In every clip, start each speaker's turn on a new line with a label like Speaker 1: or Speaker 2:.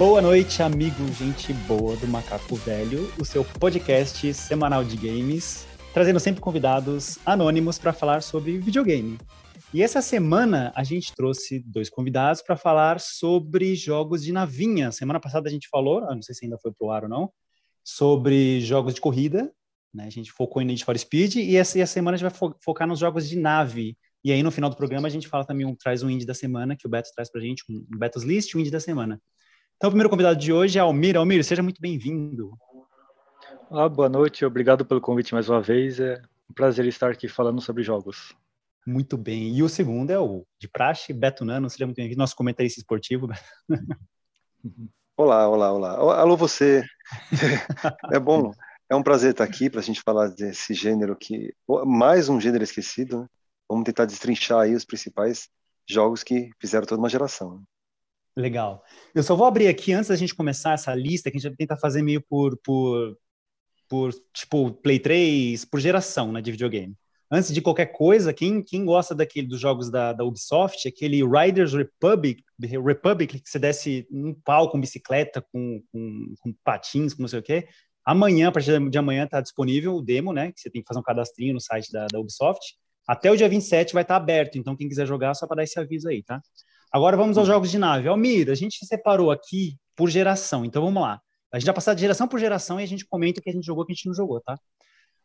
Speaker 1: Boa noite, amigo, gente boa do Macaco Velho, o seu podcast semanal de games, trazendo sempre convidados anônimos para falar sobre videogame. E essa semana a gente trouxe dois convidados para falar sobre jogos de navinha. Semana passada a gente falou, não sei se ainda foi pro ar ou não, sobre jogos de corrida. Né? A gente focou em Need for Speed e essa, semana a gente vai fo focar nos jogos de nave. E aí no final do programa a gente fala também um traz um indie da semana que o Beto traz para gente, um Beto's List, um indie da semana. Então o primeiro convidado de hoje é Almir. Almir, seja muito bem-vindo.
Speaker 2: Ah, boa noite, obrigado pelo convite mais uma vez. É um prazer estar aqui falando sobre jogos.
Speaker 1: Muito bem. E o segundo é o de praxe, Beto Nano, seja muito bem-vindo, nosso comentarista esportivo.
Speaker 3: Olá, olá, olá. Alô, você. É bom, é um prazer estar aqui para a gente falar desse gênero que. Mais um gênero esquecido, né? Vamos tentar destrinchar aí os principais jogos que fizeram toda uma geração. Né?
Speaker 1: Legal. Eu só vou abrir aqui, antes da gente começar essa lista, que a gente vai tentar fazer meio por, por, por tipo, Play 3, por geração né, de videogame antes de qualquer coisa, quem, quem gosta daquele dos jogos da, da Ubisoft, aquele Riders Republic, Republic, que você desce num pau com bicicleta, com, com, com patins, com não sei o quê, amanhã, a partir de amanhã, está disponível o demo, né? Que você tem que fazer um cadastrinho no site da, da Ubisoft. Até o dia 27 vai estar tá aberto, então quem quiser jogar, só para dar esse aviso aí, tá? Agora vamos aos jogos de nave. Almir, a gente separou aqui por geração, então vamos lá. A gente vai passar de geração por geração e a gente comenta o que a gente jogou e o que a gente não jogou, tá?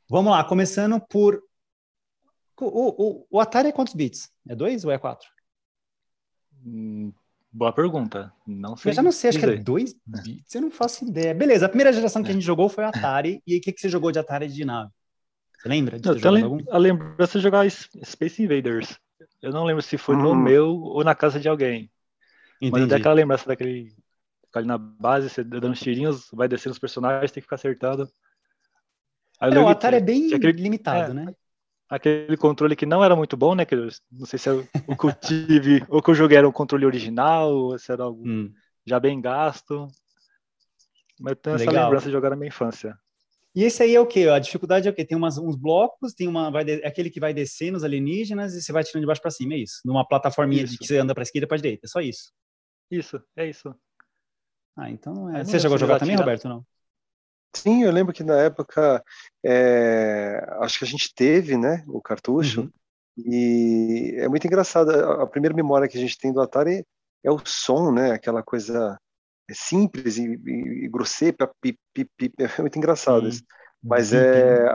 Speaker 1: Vamos lá, começando por o, o, o Atari é quantos bits? É 2 ou é 4?
Speaker 2: Hum, boa pergunta. Não sei.
Speaker 1: Eu já não sei, acho dizer. que é 2 bits, eu não faço ideia. Beleza, a primeira geração que é. a gente jogou foi o Atari. E o que, que você jogou de Atari de nave? Você lembra? De
Speaker 2: eu lembro, algum? lembrança de jogar Space Invaders. Eu não lembro se foi hum. no meu ou na casa de alguém. Entendi. Mas é aquela lembrança daquele. Ficar ali na base, você dando uns tirinhos, vai descendo os personagens, tem que ficar acertado.
Speaker 1: Aí, é, o Atari é bem aquele... limitado, é, né?
Speaker 2: aquele controle que não era muito bom, né? Que eu, não sei se é o que eu tive, ou que eu joguei era um controle original, ou se era algo hum. já bem gasto. Mas eu tenho Legal. essa lembrança de jogar na minha infância.
Speaker 1: E esse aí é o quê? A dificuldade é o quê? Tem umas, uns blocos, tem uma, vai de, aquele que vai descendo os alienígenas e você vai tirando de baixo para cima, é isso? Numa plataforminha isso. de que você anda para esquerda e para direita, é só isso.
Speaker 2: Isso, é isso.
Speaker 1: Ah, então é. Você chegou a jogar também, tirar... Roberto, não?
Speaker 3: Sim, eu lembro que na época, é, acho que a gente teve, né, o cartucho, uhum. e é muito engraçado. A primeira memória que a gente tem do Atari é o som, né, aquela coisa simples e, e, e grosseira, pi, pi, pi, é muito engraçado isso. Mas é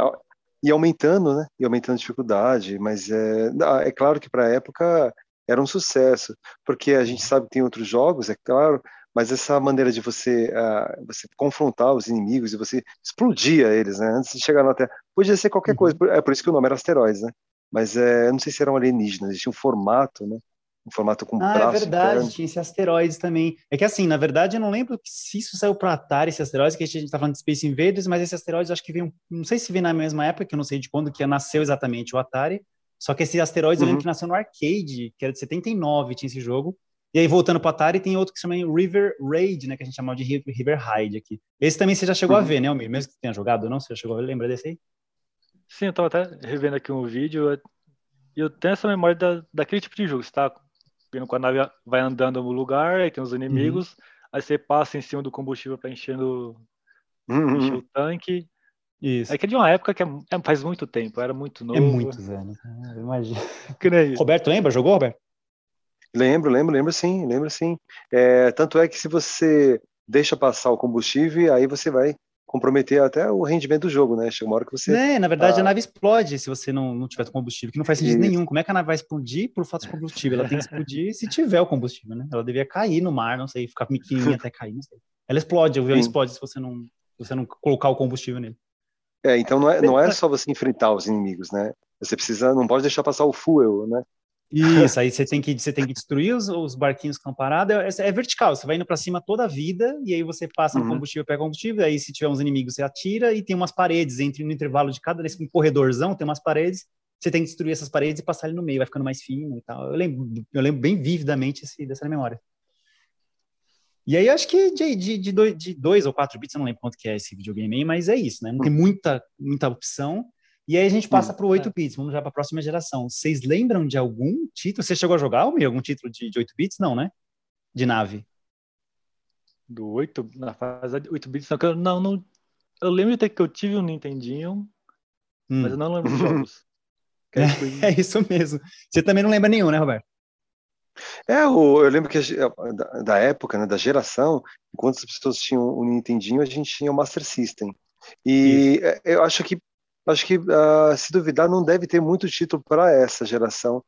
Speaker 3: e aumentando, né, e aumentando a dificuldade. Mas é, é claro que para a época era um sucesso, porque a gente sabe que tem outros jogos, é claro, mas essa maneira de você, uh, você confrontar os inimigos e você explodir eles, né, antes de chegar na Terra, podia ser qualquer uhum. coisa, é por isso que o nome era asteroides, né, mas é, eu não sei se eram alienígenas, existia um formato, né, um formato com
Speaker 1: ah, é verdade, interno. tinha esse asteroides também. É que assim, na verdade, eu não lembro se isso saiu para Atari, esse asteroides, que a gente tá falando de Space Invaders, mas esse asteroides acho que veio, não sei se veio na mesma época, que eu não sei de quando que nasceu exatamente o Atari, só que esse asteroides uhum. eu lembro uhum. que nasceu no arcade, que era de 79, tinha esse jogo, e aí, voltando para o Atari, tem outro que se chama River Raid, né? Que a gente chama de River Raid aqui. Esse também você já chegou uhum. a ver, né, Almir? Mesmo que você tenha jogado ou não, você já chegou a ver? Lembra desse aí?
Speaker 2: Sim, eu estava até revendo aqui um vídeo e eu tenho essa memória da, daquele tipo de jogo. Você tá vendo quando a nave vai andando no lugar, aí tem os inimigos, uhum. aí você passa em cima do combustível para encher, uhum. encher o tanque. Isso. É que é de uma época que é, é, faz muito tempo, era muito é novo.
Speaker 1: É muitos anos, imagina. Roberto, lembra? Jogou, Roberto?
Speaker 3: Lembro, lembro, lembro sim, lembro sim. É, tanto é que se você deixa passar o combustível, aí você vai comprometer até o rendimento do jogo, né? Chega uma hora que você.
Speaker 1: É, na verdade ah, a nave explode se você não, não tiver combustível, que não faz sentido isso. nenhum. Como é que a nave vai explodir por falta de combustível? Ela tem que explodir se tiver o combustível, né? Ela devia cair no mar, não sei, ficar pequenininha até cair, não sei. Ela explode, o avião explode se você não, se você não colocar o combustível nele.
Speaker 3: É, então não é, não é só você enfrentar os inimigos, né? Você precisa, não pode deixar passar o fuel, né?
Speaker 1: Isso, aí você tem que, você tem que destruir os, os barquinhos que estão parados. É, é, vertical, você vai indo para cima toda a vida, e aí você passa uhum. no combustível, pega combustível, aí se tiver uns inimigos, você atira, e tem umas paredes entre no intervalo de cada um corredorzão, tem umas paredes, você tem que destruir essas paredes e passar ali no meio, vai ficando mais fino e tal. Eu lembro, eu lembro bem vividamente esse, dessa memória. E aí, acho que de, de, de, dois, de dois ou quatro bits, eu não lembro quanto que é esse videogame aí, mas é isso, né? Não tem muita, muita opção. E aí a gente passa para o 8 bits, vamos já para a próxima geração. Vocês lembram de algum título? Você chegou a jogar algum título de, de 8 bits? Não, né? De nave.
Speaker 2: do 8, na fase 8 bits, não, eu, não, não, eu lembro até que eu tive um Nintendinho, hum. mas eu não lembro dos jogos.
Speaker 1: É, é, isso mesmo. Você também não lembra nenhum, né, Roberto?
Speaker 3: É, eu, eu lembro que a, da, da, época, né, da geração, enquanto as pessoas tinham o Nintendinho, a gente tinha o Master System. E Isso. É, eu acho que acho que uh, se duvidar não deve ter muito título para essa geração,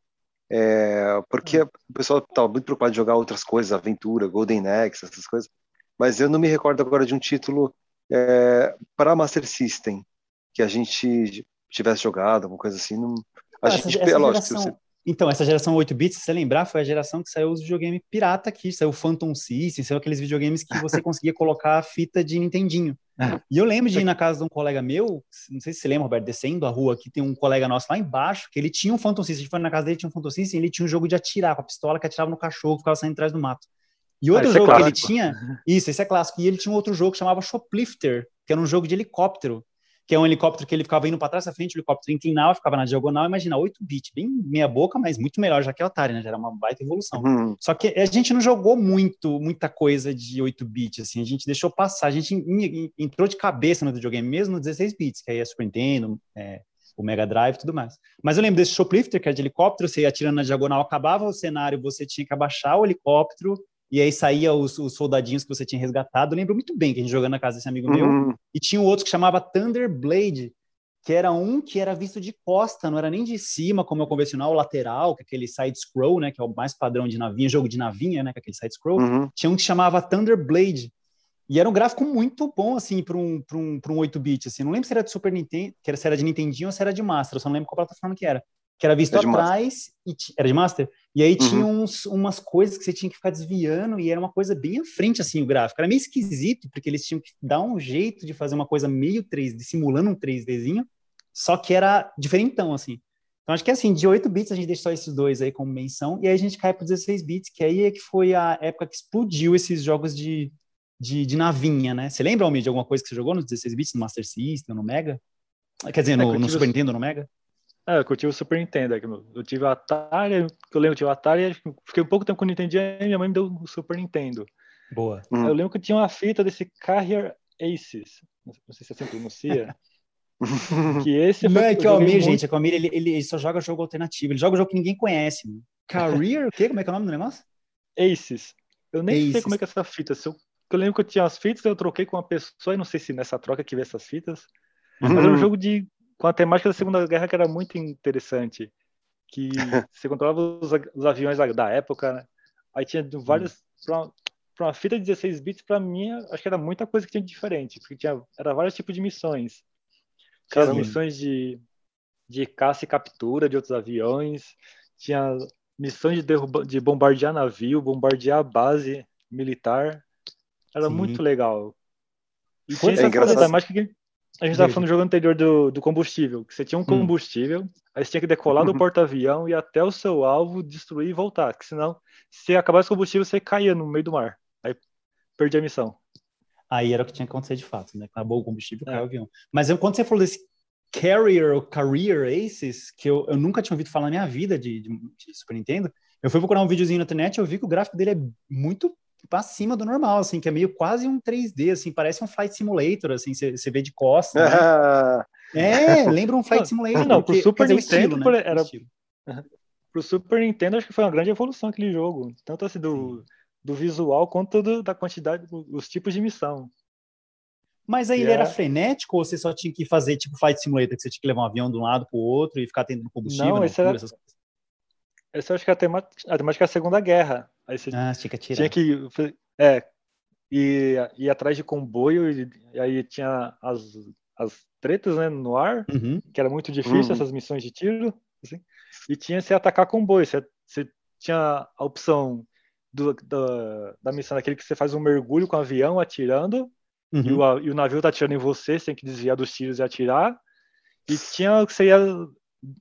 Speaker 3: é, porque hum. o pessoal estava muito preocupado em jogar outras coisas, aventura, Golden Axe, essas coisas. Mas eu não me recordo agora de um título é, para Master System que a gente tivesse jogado, alguma coisa assim. Não, a ah, gente, essa,
Speaker 1: essa é lógico, geração. Então, essa geração 8 bits, se você lembrar, foi a geração que saiu os videogames pirata aqui, saiu o Phantom System, saiu aqueles videogames que você conseguia colocar a fita de Nintendinho. É. E eu lembro de ir na casa de um colega meu, não sei se você lembra, Roberto, descendo a rua aqui, tem um colega nosso lá embaixo, que ele tinha um Phantom System, a gente foi na casa dele, tinha um Phantom System, ele tinha um jogo de atirar com a pistola que atirava no cachorro, ficava saindo atrás do mato. E outro ah, jogo é que ele tinha, isso, esse é clássico, e ele tinha um outro jogo que chamava Shoplifter, que era um jogo de helicóptero, que é um helicóptero que ele ficava indo para trás, para frente, o helicóptero inclinava, ficava na diagonal, imagina, 8 bits, bem meia boca, mas muito melhor já que o Atari, né? Já era uma baita evolução. Uhum. Só que a gente não jogou muito, muita coisa de 8 bits, assim, a gente deixou passar, a gente entrou de cabeça no videogame mesmo no 16 bits, que aí é Super Nintendo, é, o Mega Drive e tudo mais. Mas eu lembro desse Shoplifter, que era de helicóptero, você ia atirando na diagonal, acabava o cenário, você tinha que abaixar o helicóptero, e aí saía os, os, soldadinhos que você tinha resgatado. Eu lembro muito bem que a gente jogando na casa desse amigo uhum. meu. E tinha um outro que chamava Thunder Blade, que era um que era visto de costa, não era nem de cima, como é o convencional, o lateral, que é aquele side-scroll, né, que é o mais padrão de navinha, jogo de navinha, né, que é aquele side-scroll. Uhum. Tinha um que chamava Thunder Blade. E era um gráfico muito bom, assim, para um, um, um 8-bit, assim. Não lembro se era de Super Nintendo, se era de Nintendinho ou se era de Master, eu só não lembro qual plataforma que era que era visto atrás, e era de Master, e aí uhum. tinha uns, umas coisas que você tinha que ficar desviando, e era uma coisa bem à frente, assim, o gráfico. Era meio esquisito, porque eles tinham que dar um jeito de fazer uma coisa meio 3D, simulando um 3Dzinho, só que era diferentão, assim. Então, acho que assim, de 8 bits a gente deixa só esses dois aí como menção, e aí a gente cai para 16 bits, que aí é que foi a época que explodiu esses jogos de, de, de navinha, né? Você lembra, Almir, de alguma coisa que você jogou nos 16 bits, no Master System, no Mega? Quer dizer, no, é, no Super Nintendo, no Mega?
Speaker 2: É, eu tive o Super Nintendo. Eu tive o Atari, que eu lembro, eu tive o Atari, fiquei um pouco tempo com o Nintendo e minha mãe me deu o Super Nintendo.
Speaker 1: Boa.
Speaker 2: Hum. Eu lembro que tinha uma fita desse Carrier Aces, não sei se é assim pronuncia.
Speaker 1: que esse Não, é que o Almir, muito... gente, é que o Almir, ele, ele, só joga jogo alternativo, ele joga jogo que ninguém conhece. Carrier, o quê? Como é que é o nome do negócio?
Speaker 2: Aces. Eu nem Aces. sei como é que é essa fita. Se eu, eu lembro que eu tinha as fitas, eu troquei com uma pessoa, e não sei se nessa troca que veio essas fitas, mas era um uhum. jogo de com a temática da Segunda Guerra que era muito interessante, que você controlava os, os aviões da época, né? Aí tinha vários para uma fita de 16 bits para mim, acho que era muita coisa que tinha de diferente, porque tinha era vários tipos de missões. Tinha missões de de caça e captura de outros aviões, tinha missões de derruba, de bombardear navio, bombardear a base militar. Era Sim. muito legal. E tinha é essa temática que a gente estava falando no jogo anterior do, do combustível, que você tinha um hum. combustível, hum. aí você tinha que decolar do uhum. porta-avião e até o seu alvo destruir e voltar, que senão, se acabasse o combustível, você caía no meio do mar. Aí perdi a missão.
Speaker 1: Aí era o que tinha que acontecer de fato, né? Acabou o combustível, caiu é. o avião. Mas eu, quando você falou desse Carrier ou Career Aces, que eu, eu nunca tinha ouvido falar na minha vida de, de, de Super Nintendo, eu fui procurar um videozinho na internet e eu vi que o gráfico dele é muito tipo, acima do normal, assim, que é meio quase um 3D, assim, parece um Flight Simulator, assim, você vê de costas. Né? é, lembra um Flight Simulator.
Speaker 2: Não, porque, pro Super Nintendo estilo, né? era... Pro Super Nintendo acho que foi uma grande evolução aquele jogo, tanto assim do, do visual quanto do, da quantidade, os tipos de missão.
Speaker 1: Mas aí ele era frenético ou você só tinha que fazer tipo Flight Simulator, que você tinha que levar um avião de um lado para o outro e ficar tendo combustível?
Speaker 2: Não, esse era... Essas... Esse eu acho que é a temática, a temática é a Segunda Guerra. Aí você
Speaker 1: ah, tinha que atirar.
Speaker 2: Tinha que. É. E ir atrás de comboio, e, e aí tinha as, as tretas né, no ar, uhum. que era muito difícil, uhum. essas missões de tiro. Assim, e tinha se atacar comboio. Você, você tinha a opção do, da, da missão daquele que você faz um mergulho com o avião atirando, uhum. e, o, e o navio tá atirando em você, você tem que desviar dos tiros e atirar. E tinha que você ia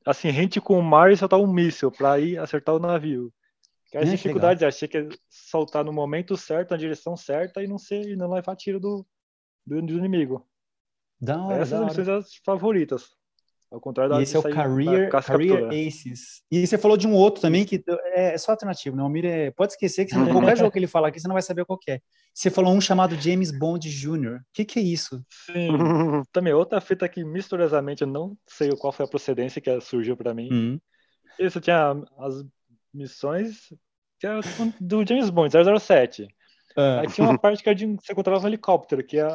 Speaker 2: assim, rente com o mar e soltar um míssil para ir acertar o navio. Que as é, dificuldades, achei que é soltar no momento certo, na direção certa e não ser e não levar tiro do, do, do inimigo.
Speaker 1: Da hora,
Speaker 2: Essas são as favoritas. Ao contrário da
Speaker 1: esse é o Career, Career Aces. E você falou de um outro também que é, é só alternativo, né? O Almir é, pode esquecer que você, qualquer jogo que ele falar aqui, você não vai saber qual é. Você falou um chamado James Bond Jr. O que, que é isso?
Speaker 2: Sim, também outra fita que misteriosamente eu não sei qual foi a procedência que surgiu para mim. Hum. Isso tinha as missões que era do James Bond, 007. Ah. Aí tinha uma parte que era de você controlava um helicóptero, que é,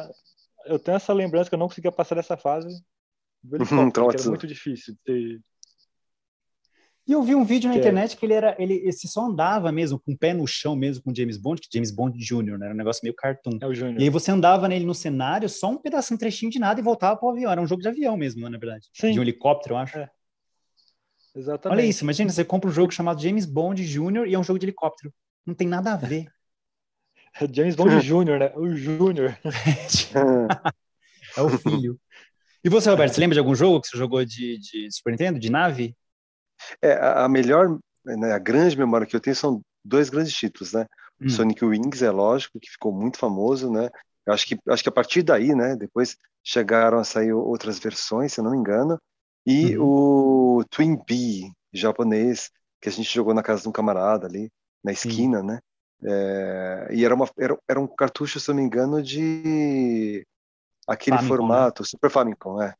Speaker 2: eu tenho essa lembrança que eu não conseguia passar dessa fase do helicóptero, que era muito difícil de ter...
Speaker 1: E eu vi um vídeo na que é internet é... que ele era, ele esse só andava mesmo com o pé no chão mesmo com James Bond, que James Bond Jr., né? Era um negócio meio cartoon.
Speaker 2: É o Júnior.
Speaker 1: E aí você andava nele no cenário, só um pedaço, um trechinho de nada e voltava para o avião. Era um jogo de avião mesmo, na verdade. Sim. De um helicóptero, eu acho. É.
Speaker 2: Exatamente.
Speaker 1: Olha isso, imagina, você compra um jogo chamado James Bond Jr. e é um jogo de helicóptero. Não tem nada a ver.
Speaker 2: É James Bond Jr., né? O Júnior.
Speaker 1: é o filho. E você, Roberto, você lembra de algum jogo que você jogou de, de Super Nintendo, de nave?
Speaker 3: É, a melhor, né, a grande memória que eu tenho são dois grandes títulos, né? Hum. Sonic Wings, é lógico, que ficou muito famoso, né? Eu acho que, acho que a partir daí, né? Depois chegaram a sair outras versões, se eu não me engano. E uhum. o Twin Bee, japonês, que a gente jogou na casa de um camarada ali, na esquina, Sim. né? É, e era, uma, era, era um cartucho, se não me engano, de aquele Famicom, né? formato, né? Super Famicom, é.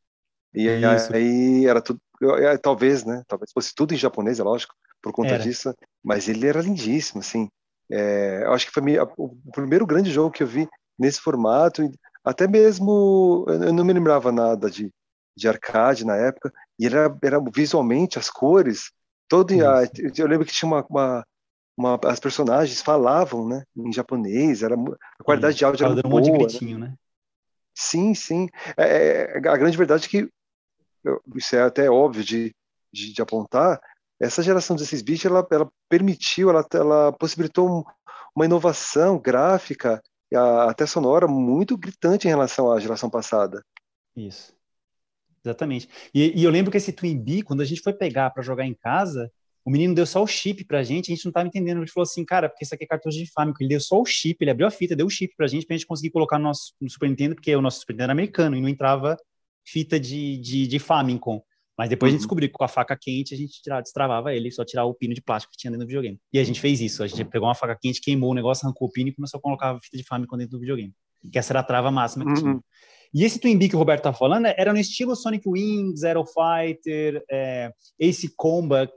Speaker 3: E Isso. aí era tudo, talvez, né? Talvez fosse tudo em japonês, é lógico, por conta era. disso. Mas ele era lindíssimo, assim. É, eu acho que foi o primeiro grande jogo que eu vi nesse formato. Até mesmo, eu não me lembrava nada de, de arcade na época. E era, era visualmente, as cores, todo. A, eu lembro que tinha uma, uma uma, as personagens falavam, né, em japonês, era a qualidade de áudio era muito boa. Um monte de gritinho, né? Sim, sim. É, é, a grande verdade é que isso é até óbvio de, de, de apontar. Essa geração de 16 bits, ela, ela permitiu, ela, ela possibilitou um, uma inovação gráfica, até sonora, muito gritante em relação à geração passada.
Speaker 1: Isso. Exatamente. E, e eu lembro que esse Twin Bee, quando a gente foi pegar para jogar em casa, o menino deu só o chip pra gente, a gente não tava entendendo. Ele falou assim, cara, porque isso aqui é cartucho de Famicom. Ele deu só o chip, ele abriu a fita, deu o chip pra gente, pra gente conseguir colocar no nosso no Super Nintendo, porque o nosso Super Nintendo era americano e não entrava fita de, de, de Famicom. Mas depois uhum. a gente uhum. descobriu que com a faca quente a gente tirava, destravava ele, só tirava o pino de plástico que tinha dentro do videogame. E a gente fez isso, a gente pegou uma faca quente, queimou o negócio, arrancou o pino e começou a colocar a fita de Famicom dentro do videogame. Que essa era a trava máxima que tinha. E esse Twin Bee que o Roberto tá falando era no estilo Sonic Wings, Zero Fighter, é, Ace Combat,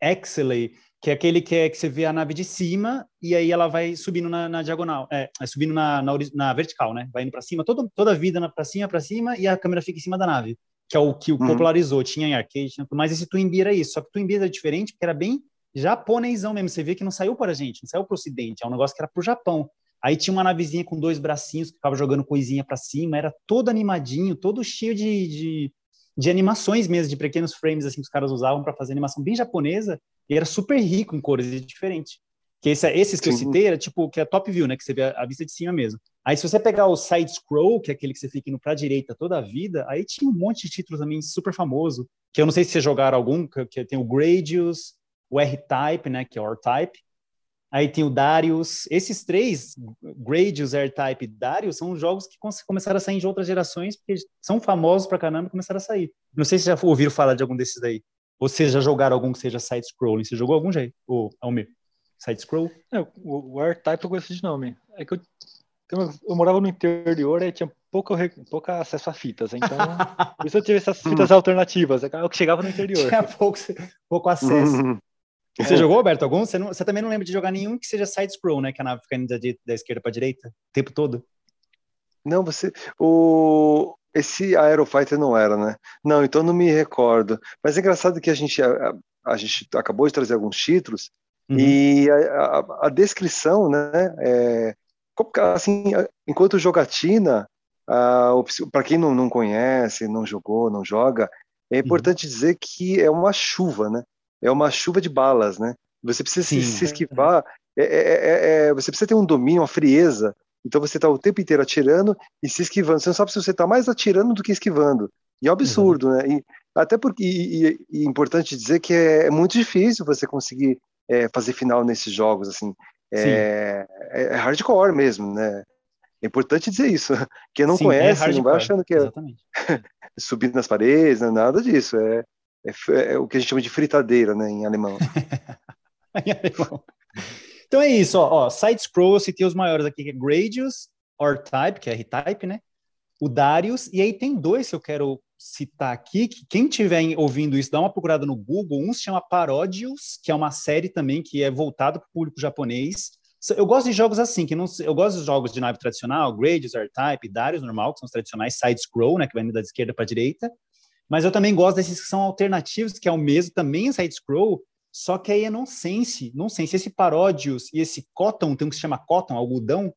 Speaker 1: Exley, que é aquele que, é, que você vê a nave de cima e aí ela vai subindo na, na diagonal, é, subindo na, na, na, vertical, né? Vai indo para cima, todo, toda a vida para cima, para cima e a câmera fica em cima da nave, que é o que o uhum. popularizou. Tinha em arcade, tinha, mas esse Twin Bee era isso. Só que o Twin Bee era diferente porque era bem japonesão mesmo. Você vê que não saiu para a gente, não saiu para o Ocidente, é um negócio que era para o Japão. Aí tinha uma navezinha com dois bracinhos que ficava jogando coisinha para cima, era todo animadinho, todo cheio de, de, de animações mesmo, de pequenos frames assim que os caras usavam para fazer animação bem japonesa. E era super rico em cores e diferente. Que esse, esses que Sim. eu citei era tipo, que é top view, né? Que você vê a, a, vista de cima mesmo. Aí se você pegar o side scroll, que é aquele que você fica indo pra direita toda a vida, aí tinha um monte de títulos também super famoso, que eu não sei se vocês jogaram algum, que, que tem o Gradius, o R-Type, né? Que é o R-Type. Aí tem o Darius. Esses três, Gradius, R-Type e Darius, são jogos que começaram a sair de outras gerações, porque são famosos pra caramba e começaram a sair. Não sei se já ouviram falar de algum desses daí. Ou vocês já jogaram algum que seja side-scrolling? Você jogou algum, Jay? Ou Almir? Side-scroll?
Speaker 2: É, o, o R-Type eu conheço de nome. É que eu, eu, eu morava no interior e tinha pouco, pouco acesso a fitas, então por isso eu tive essas fitas alternativas, é o que chegava no interior.
Speaker 1: Tinha pouco, pouco acesso. Você é. jogou, Alberto, algum? Você, não, você, também não lembra de jogar nenhum que seja side-scroll, né? Que a nave fica indo da, da esquerda para direita o tempo todo?
Speaker 3: Não, você. O, esse Aerofighter não era, né? Não, então não me recordo. Mas é engraçado que a gente, a, a gente acabou de trazer alguns títulos uhum. e a, a, a, descrição, né? É, assim, enquanto jogatina, para quem não, não conhece, não jogou, não joga, é uhum. importante uhum. dizer que é uma chuva, né? É uma chuva de balas, né? Você precisa se, se, esquivar, é, é, é, você precisa ter um domínio, uma frieza então você está o tempo inteiro atirando e se esquivando. Você não sabe se você está mais atirando do que esquivando. E é um absurdo, uhum. né? E, até porque, e, e, é importante dizer que é, é, muito difícil você conseguir é, fazer final nesses jogos, assim. É, é, é, hardcore mesmo, né? É importante dizer isso. Quem não Sim, é conhece, não vai achando que é. Subir nas paredes, não é nada disso. É, é, é, o que a gente chama de fritadeira, né, em alemão.
Speaker 1: em alemão. Então é isso, ó, ó side-scroll, eu citei os maiores aqui, que é Gradius, R-Type, que é R-Type, né? O Darius, e aí tem dois que eu quero citar aqui, que quem estiver ouvindo isso, dá uma procurada no Google, um se chama Parodius, que é uma série também que é voltada para o público japonês, eu gosto de jogos assim, que não, eu gosto dos jogos de nave tradicional, Gradius, R-Type, Darius normal, que são os tradicionais side-scroll, né, que vai indo da esquerda para a direita, mas eu também gosto desses que são alternativos, que é o mesmo, também é side-scroll, só que aí é nonsense, nonsense. Esse Parodius e esse Cotton, tem um que se chama Cotton, algodão,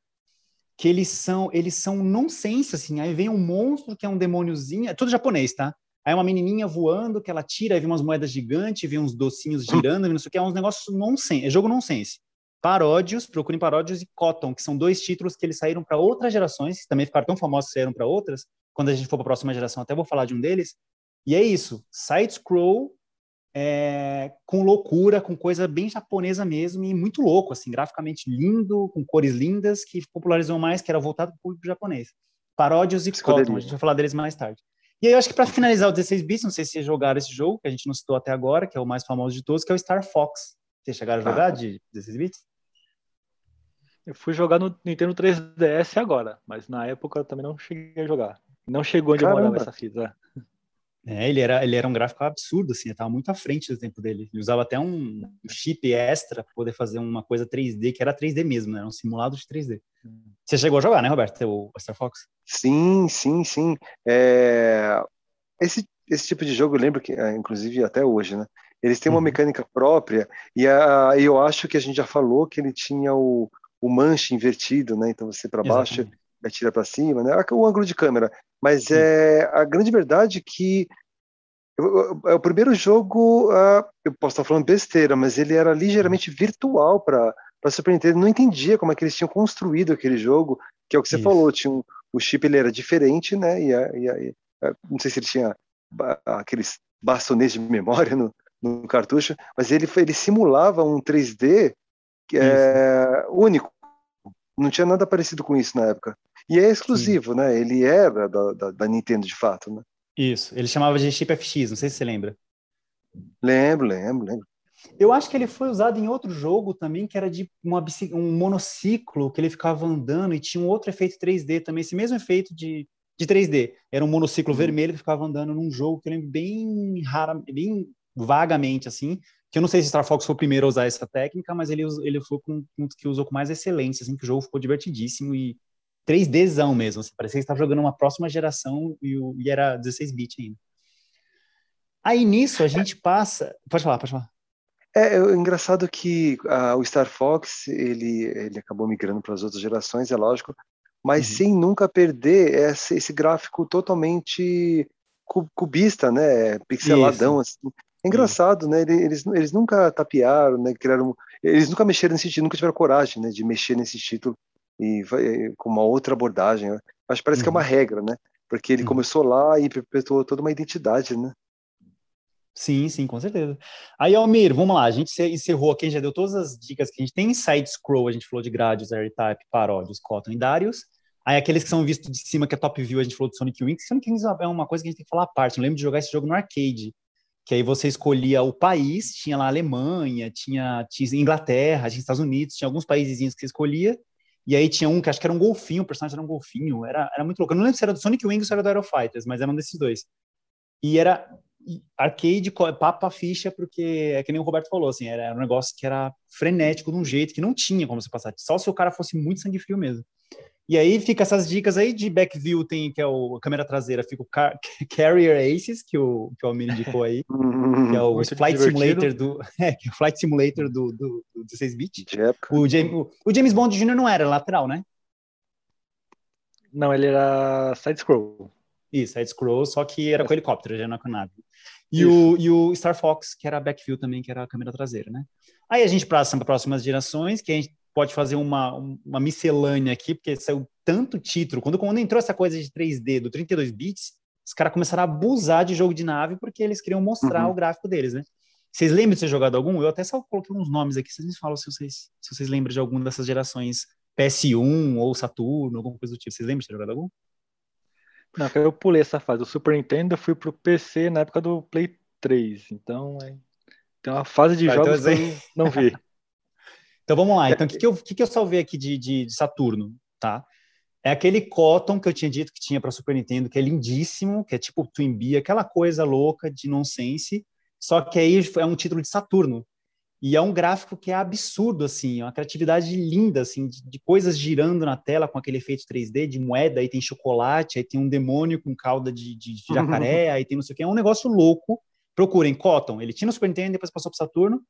Speaker 1: que eles são, eles são nonsense, assim, aí vem um monstro que é um demôniozinho, é tudo japonês, tá? Aí uma menininha voando, que ela tira, aí vem umas moedas gigantes, vem uns docinhos girando, não sei o que, é uns negócios nonsense, é jogo nonsense. Paródios, procurem Paródios e Cotton, que são dois títulos que eles saíram para outras gerações, também ficaram tão famosos que saíram para outras. Quando a gente for para a próxima geração, até vou falar de um deles. E é isso, side-scroll é, com loucura, com coisa bem japonesa mesmo e muito louco, assim, graficamente lindo, com cores lindas, que popularizou mais, que era voltado para o público japonês. Paródios e Cotton, a gente vai falar deles mais tarde. E aí eu acho que para finalizar o 16 bits, não sei se vocês jogaram esse jogo, que a gente não citou até agora, que é o mais famoso de todos, que é o Star Fox. Vocês chegaram a jogar ah. de 16 bits?
Speaker 2: Eu fui jogar no Nintendo 3DS agora, mas na época eu também não cheguei a jogar. Não chegou onde Caramba. eu morava essa fita.
Speaker 1: É, ele era, ele era um gráfico absurdo, assim, estava muito à frente do tempo dele. Ele usava até um chip extra para poder fazer uma coisa 3D, que era 3D mesmo, né? Era um simulado de 3D. Você chegou a jogar, né, Roberto, o Star Fox?
Speaker 3: Sim, sim, sim. É... Esse, esse tipo de jogo, eu lembro que, é, inclusive até hoje, né? Eles têm uma uhum. mecânica própria, e a, eu acho que a gente já falou que ele tinha o, o manche invertido, né? Então você para baixo atira para cima, né? O ângulo de câmera. Mas Sim. é a grande verdade é que é o primeiro jogo, uh, eu posso estar falando besteira, mas ele era ligeiramente virtual para para Super Nintendo. Não entendia como é que eles tinham construído aquele jogo, que é o que você Isso. falou. Tinha um, o chip ele era diferente, né? E, e, e, não sei se ele tinha aqueles bastonetes de memória no, no cartucho, mas ele ele simulava um 3D é, único. Não tinha nada parecido com isso na época. E é exclusivo, Sim. né? Ele era da, da, da, Nintendo de fato, né?
Speaker 1: Isso. Ele chamava de chip FX, não sei se você lembra.
Speaker 3: Lembro, lembro, lembro.
Speaker 1: Eu acho que ele foi usado em outro jogo também, que era de uma, um monociclo, que ele ficava andando e tinha um outro efeito 3D também, esse mesmo efeito de, de 3D. Era um monociclo uhum. vermelho que ficava andando num jogo que eu lembro bem rara, bem vagamente, assim, que eu não sei se Star Fox foi o primeiro a usar essa técnica, mas ele, ele foi com um que usou com mais excelência, assim, que o jogo ficou divertidíssimo e 3Dzão mesmo, assim, parecia que estava jogando uma próxima geração e, o, e era 16-bit ainda. Aí nisso a gente passa... Pode falar, pode falar.
Speaker 3: É, é engraçado que uh, o Star Fox, ele, ele acabou migrando para as outras gerações, é lógico, mas uhum. sem nunca perder esse, esse gráfico totalmente cubista, né, pixeladão, Isso. assim. É engraçado, né? Eles, eles nunca tapearam, né? Criaram, eles nunca mexeram nesse título, nunca tiveram coragem, né? De mexer nesse título e com uma outra abordagem. Acho que parece uhum. que é uma uhum. regra, né? Porque ele uhum. começou lá e perpetuou toda uma identidade, né?
Speaker 1: Sim, sim, com certeza. Aí, Almir, vamos lá, a gente encerrou aqui, já deu todas as dicas que a gente tem em side scroll, a gente falou de Gradius, R-Type, Paródios, Cotton e Darius. Aí aqueles que são vistos de cima, que é top view, a gente falou de Sonic Wings. Sonic Wings é uma coisa que a gente tem que falar à parte. Eu lembro de jogar esse jogo no arcade que aí você escolhia o país, tinha lá Alemanha, tinha, tinha Inglaterra, tinha Estados Unidos, tinha alguns países que você escolhia, e aí tinha um que acho que era um golfinho, o personagem era um golfinho, era, era muito louco. Eu não lembro se era do Sonic Wings ou era do Aero Fighters, mas era um desses dois. E era arcade, papa ficha, porque é que nem o Roberto falou, assim, era um negócio que era frenético de um jeito que não tinha como você passar, só se o cara fosse muito sangue frio mesmo. E aí fica essas dicas aí de backview, tem que é o a câmera traseira, fica o Car Carrier Aces, que o, que o Almir indicou aí, que é o Muito Flight Simulator do, é, que é o Flight Simulator do, do, do 16-bit. O, James, o, o James Bond Jr. não era lateral, né?
Speaker 2: Não, ele era side-scroll.
Speaker 1: Isso, side-scroll, só que era com helicóptero, já não com nave. E o, e o Star Fox, que era backview também, que era a câmera traseira, né? Aí a gente passa para próximas gerações, que a gente pode fazer uma, uma miscelânea aqui, porque saiu tanto título. Quando, quando entrou essa coisa de 3D do 32 bits, os caras começaram a abusar de jogo de nave porque eles queriam mostrar uhum. o gráfico deles, né? Vocês lembram de ter jogado algum? Eu até só coloquei uns nomes aqui, vocês me falam se vocês, se vocês lembram de alguma dessas gerações PS1 ou Saturno, alguma coisa do tipo. Vocês lembram de ter jogado algum?
Speaker 2: Não, eu pulei essa fase. O Super Nintendo eu fui pro PC na época do Play 3. Então, é... tem uma fase de
Speaker 1: Tá,
Speaker 2: jogos que eu não vi.
Speaker 1: Então vamos lá. Então, o que, que, eu, que, que eu salvei aqui de, de, de Saturno, tá? É aquele Cotton que eu tinha dito que tinha para Super Nintendo, que é lindíssimo, que é tipo Twin Bee, aquela coisa louca de nonsense. Só que aí é um título de Saturno. E é um gráfico que é absurdo, assim, é uma criatividade linda, assim, de, de, coisas girando na tela com aquele efeito 3D, de moeda, aí tem chocolate, aí tem um demônio com cauda de, de, de jacaré, aí tem não sei o que, é um negócio louco. Procurem, Cotton, ele tinha no Super Nintendo, depois passou pro Saturno,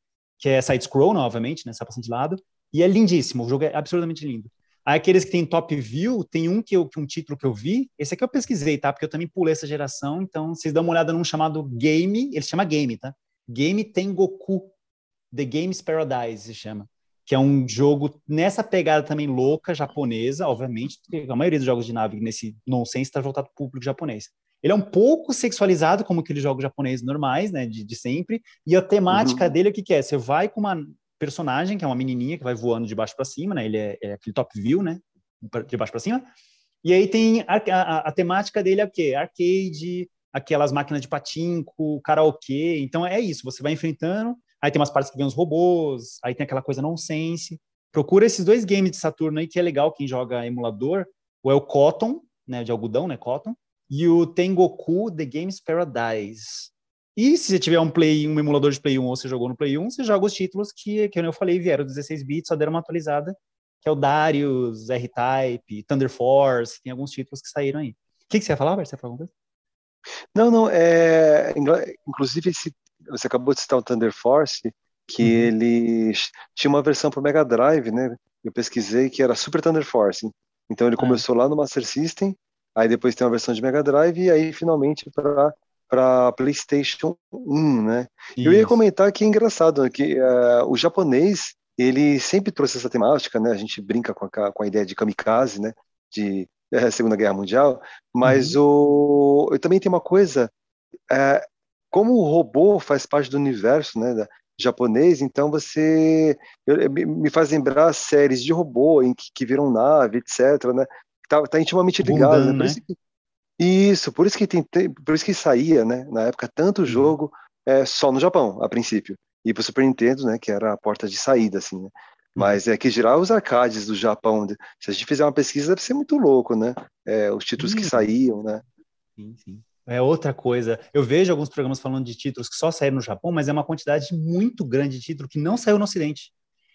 Speaker 1: que é side-scroll, obviamente, né, só passando de lado, e é lindíssimo, o jogo é absurdamente lindo. Aí aqueles que tem top view, tem um que eu, um título que eu vi, esse aqui eu pesquisei, tá? Porque eu também pulei essa geração, então vocês dão uma olhada num chamado Game, ele chama Game, tá? Game Tengoku, The Games Paradise se chama, que é um jogo nessa pegada também louca, japonesa, obviamente, porque a maioria dos jogos de nave nesse nonsense está voltado para o público japonês. Ele é um pouco sexualizado, como aqueles jogos japoneses normais, né, de, de sempre, e a temática uhum. dele, o que, que é? Você vai com uma personagem, que é uma menininha que vai voando de baixo para cima, né, ele é, é, aquele top view, né, de baixo para cima, e aí tem a, a, a temática dele é o quê? Arcade, aquelas máquinas de patinco, karaokê, então é isso, você vai enfrentando Aí tem umas partes que vem os robôs, aí tem aquela coisa nonsense. Procura esses dois games de Saturno aí, que é legal quem joga emulador. Ou é o Cotton, né, de algodão, né, Cotton. E o Tengoku The Games Paradise. E se você tiver um Play, um emulador de Play 1 ou você jogou no Play 1, você joga os títulos que, que eu falei, vieram 16 bits, só deram uma atualizada, que é o Darius, R-Type, Thunder Force, tem alguns títulos que saíram aí. O que, que você ia falar, Você ia falar alguma coisa?
Speaker 3: Não, não, é, inclusive você acabou de citar o Thunder Force, que uhum. ele tinha uma versão para o Mega Drive, né? Eu pesquisei que era Super Thunder Force. Então ele ah. começou lá no Master System, aí depois tem uma versão de Mega Drive e aí finalmente para para PlayStation 1, né? Isso. Eu ia comentar que é engraçado que uh, o japonês ele sempre trouxe essa temática, né? A gente brinca com a, com a ideia de kamikaze, né? De é, Segunda Guerra Mundial, mas uhum. o eu também tem uma coisa é, como o robô faz parte do universo né, da, japonês, então você eu, me faz lembrar séries de robô em que, que viram nave, etc. Né? Tá, tá intimamente ligado. né? Por né? Isso, que, isso, por isso que tem, por isso que saía, né, na época tanto uhum. jogo é, só no Japão, a princípio, e para o Super Nintendo, né, que era a porta de saída, assim. Né? Uhum. Mas é que girar os arcades do Japão, se a gente fizer uma pesquisa, deve ser muito louco, né? É, os títulos que saíam, né?
Speaker 1: Sim, sim. É outra coisa. Eu vejo alguns programas falando de títulos que só saíram no Japão, mas é uma quantidade muito grande de título que não saiu no Ocidente.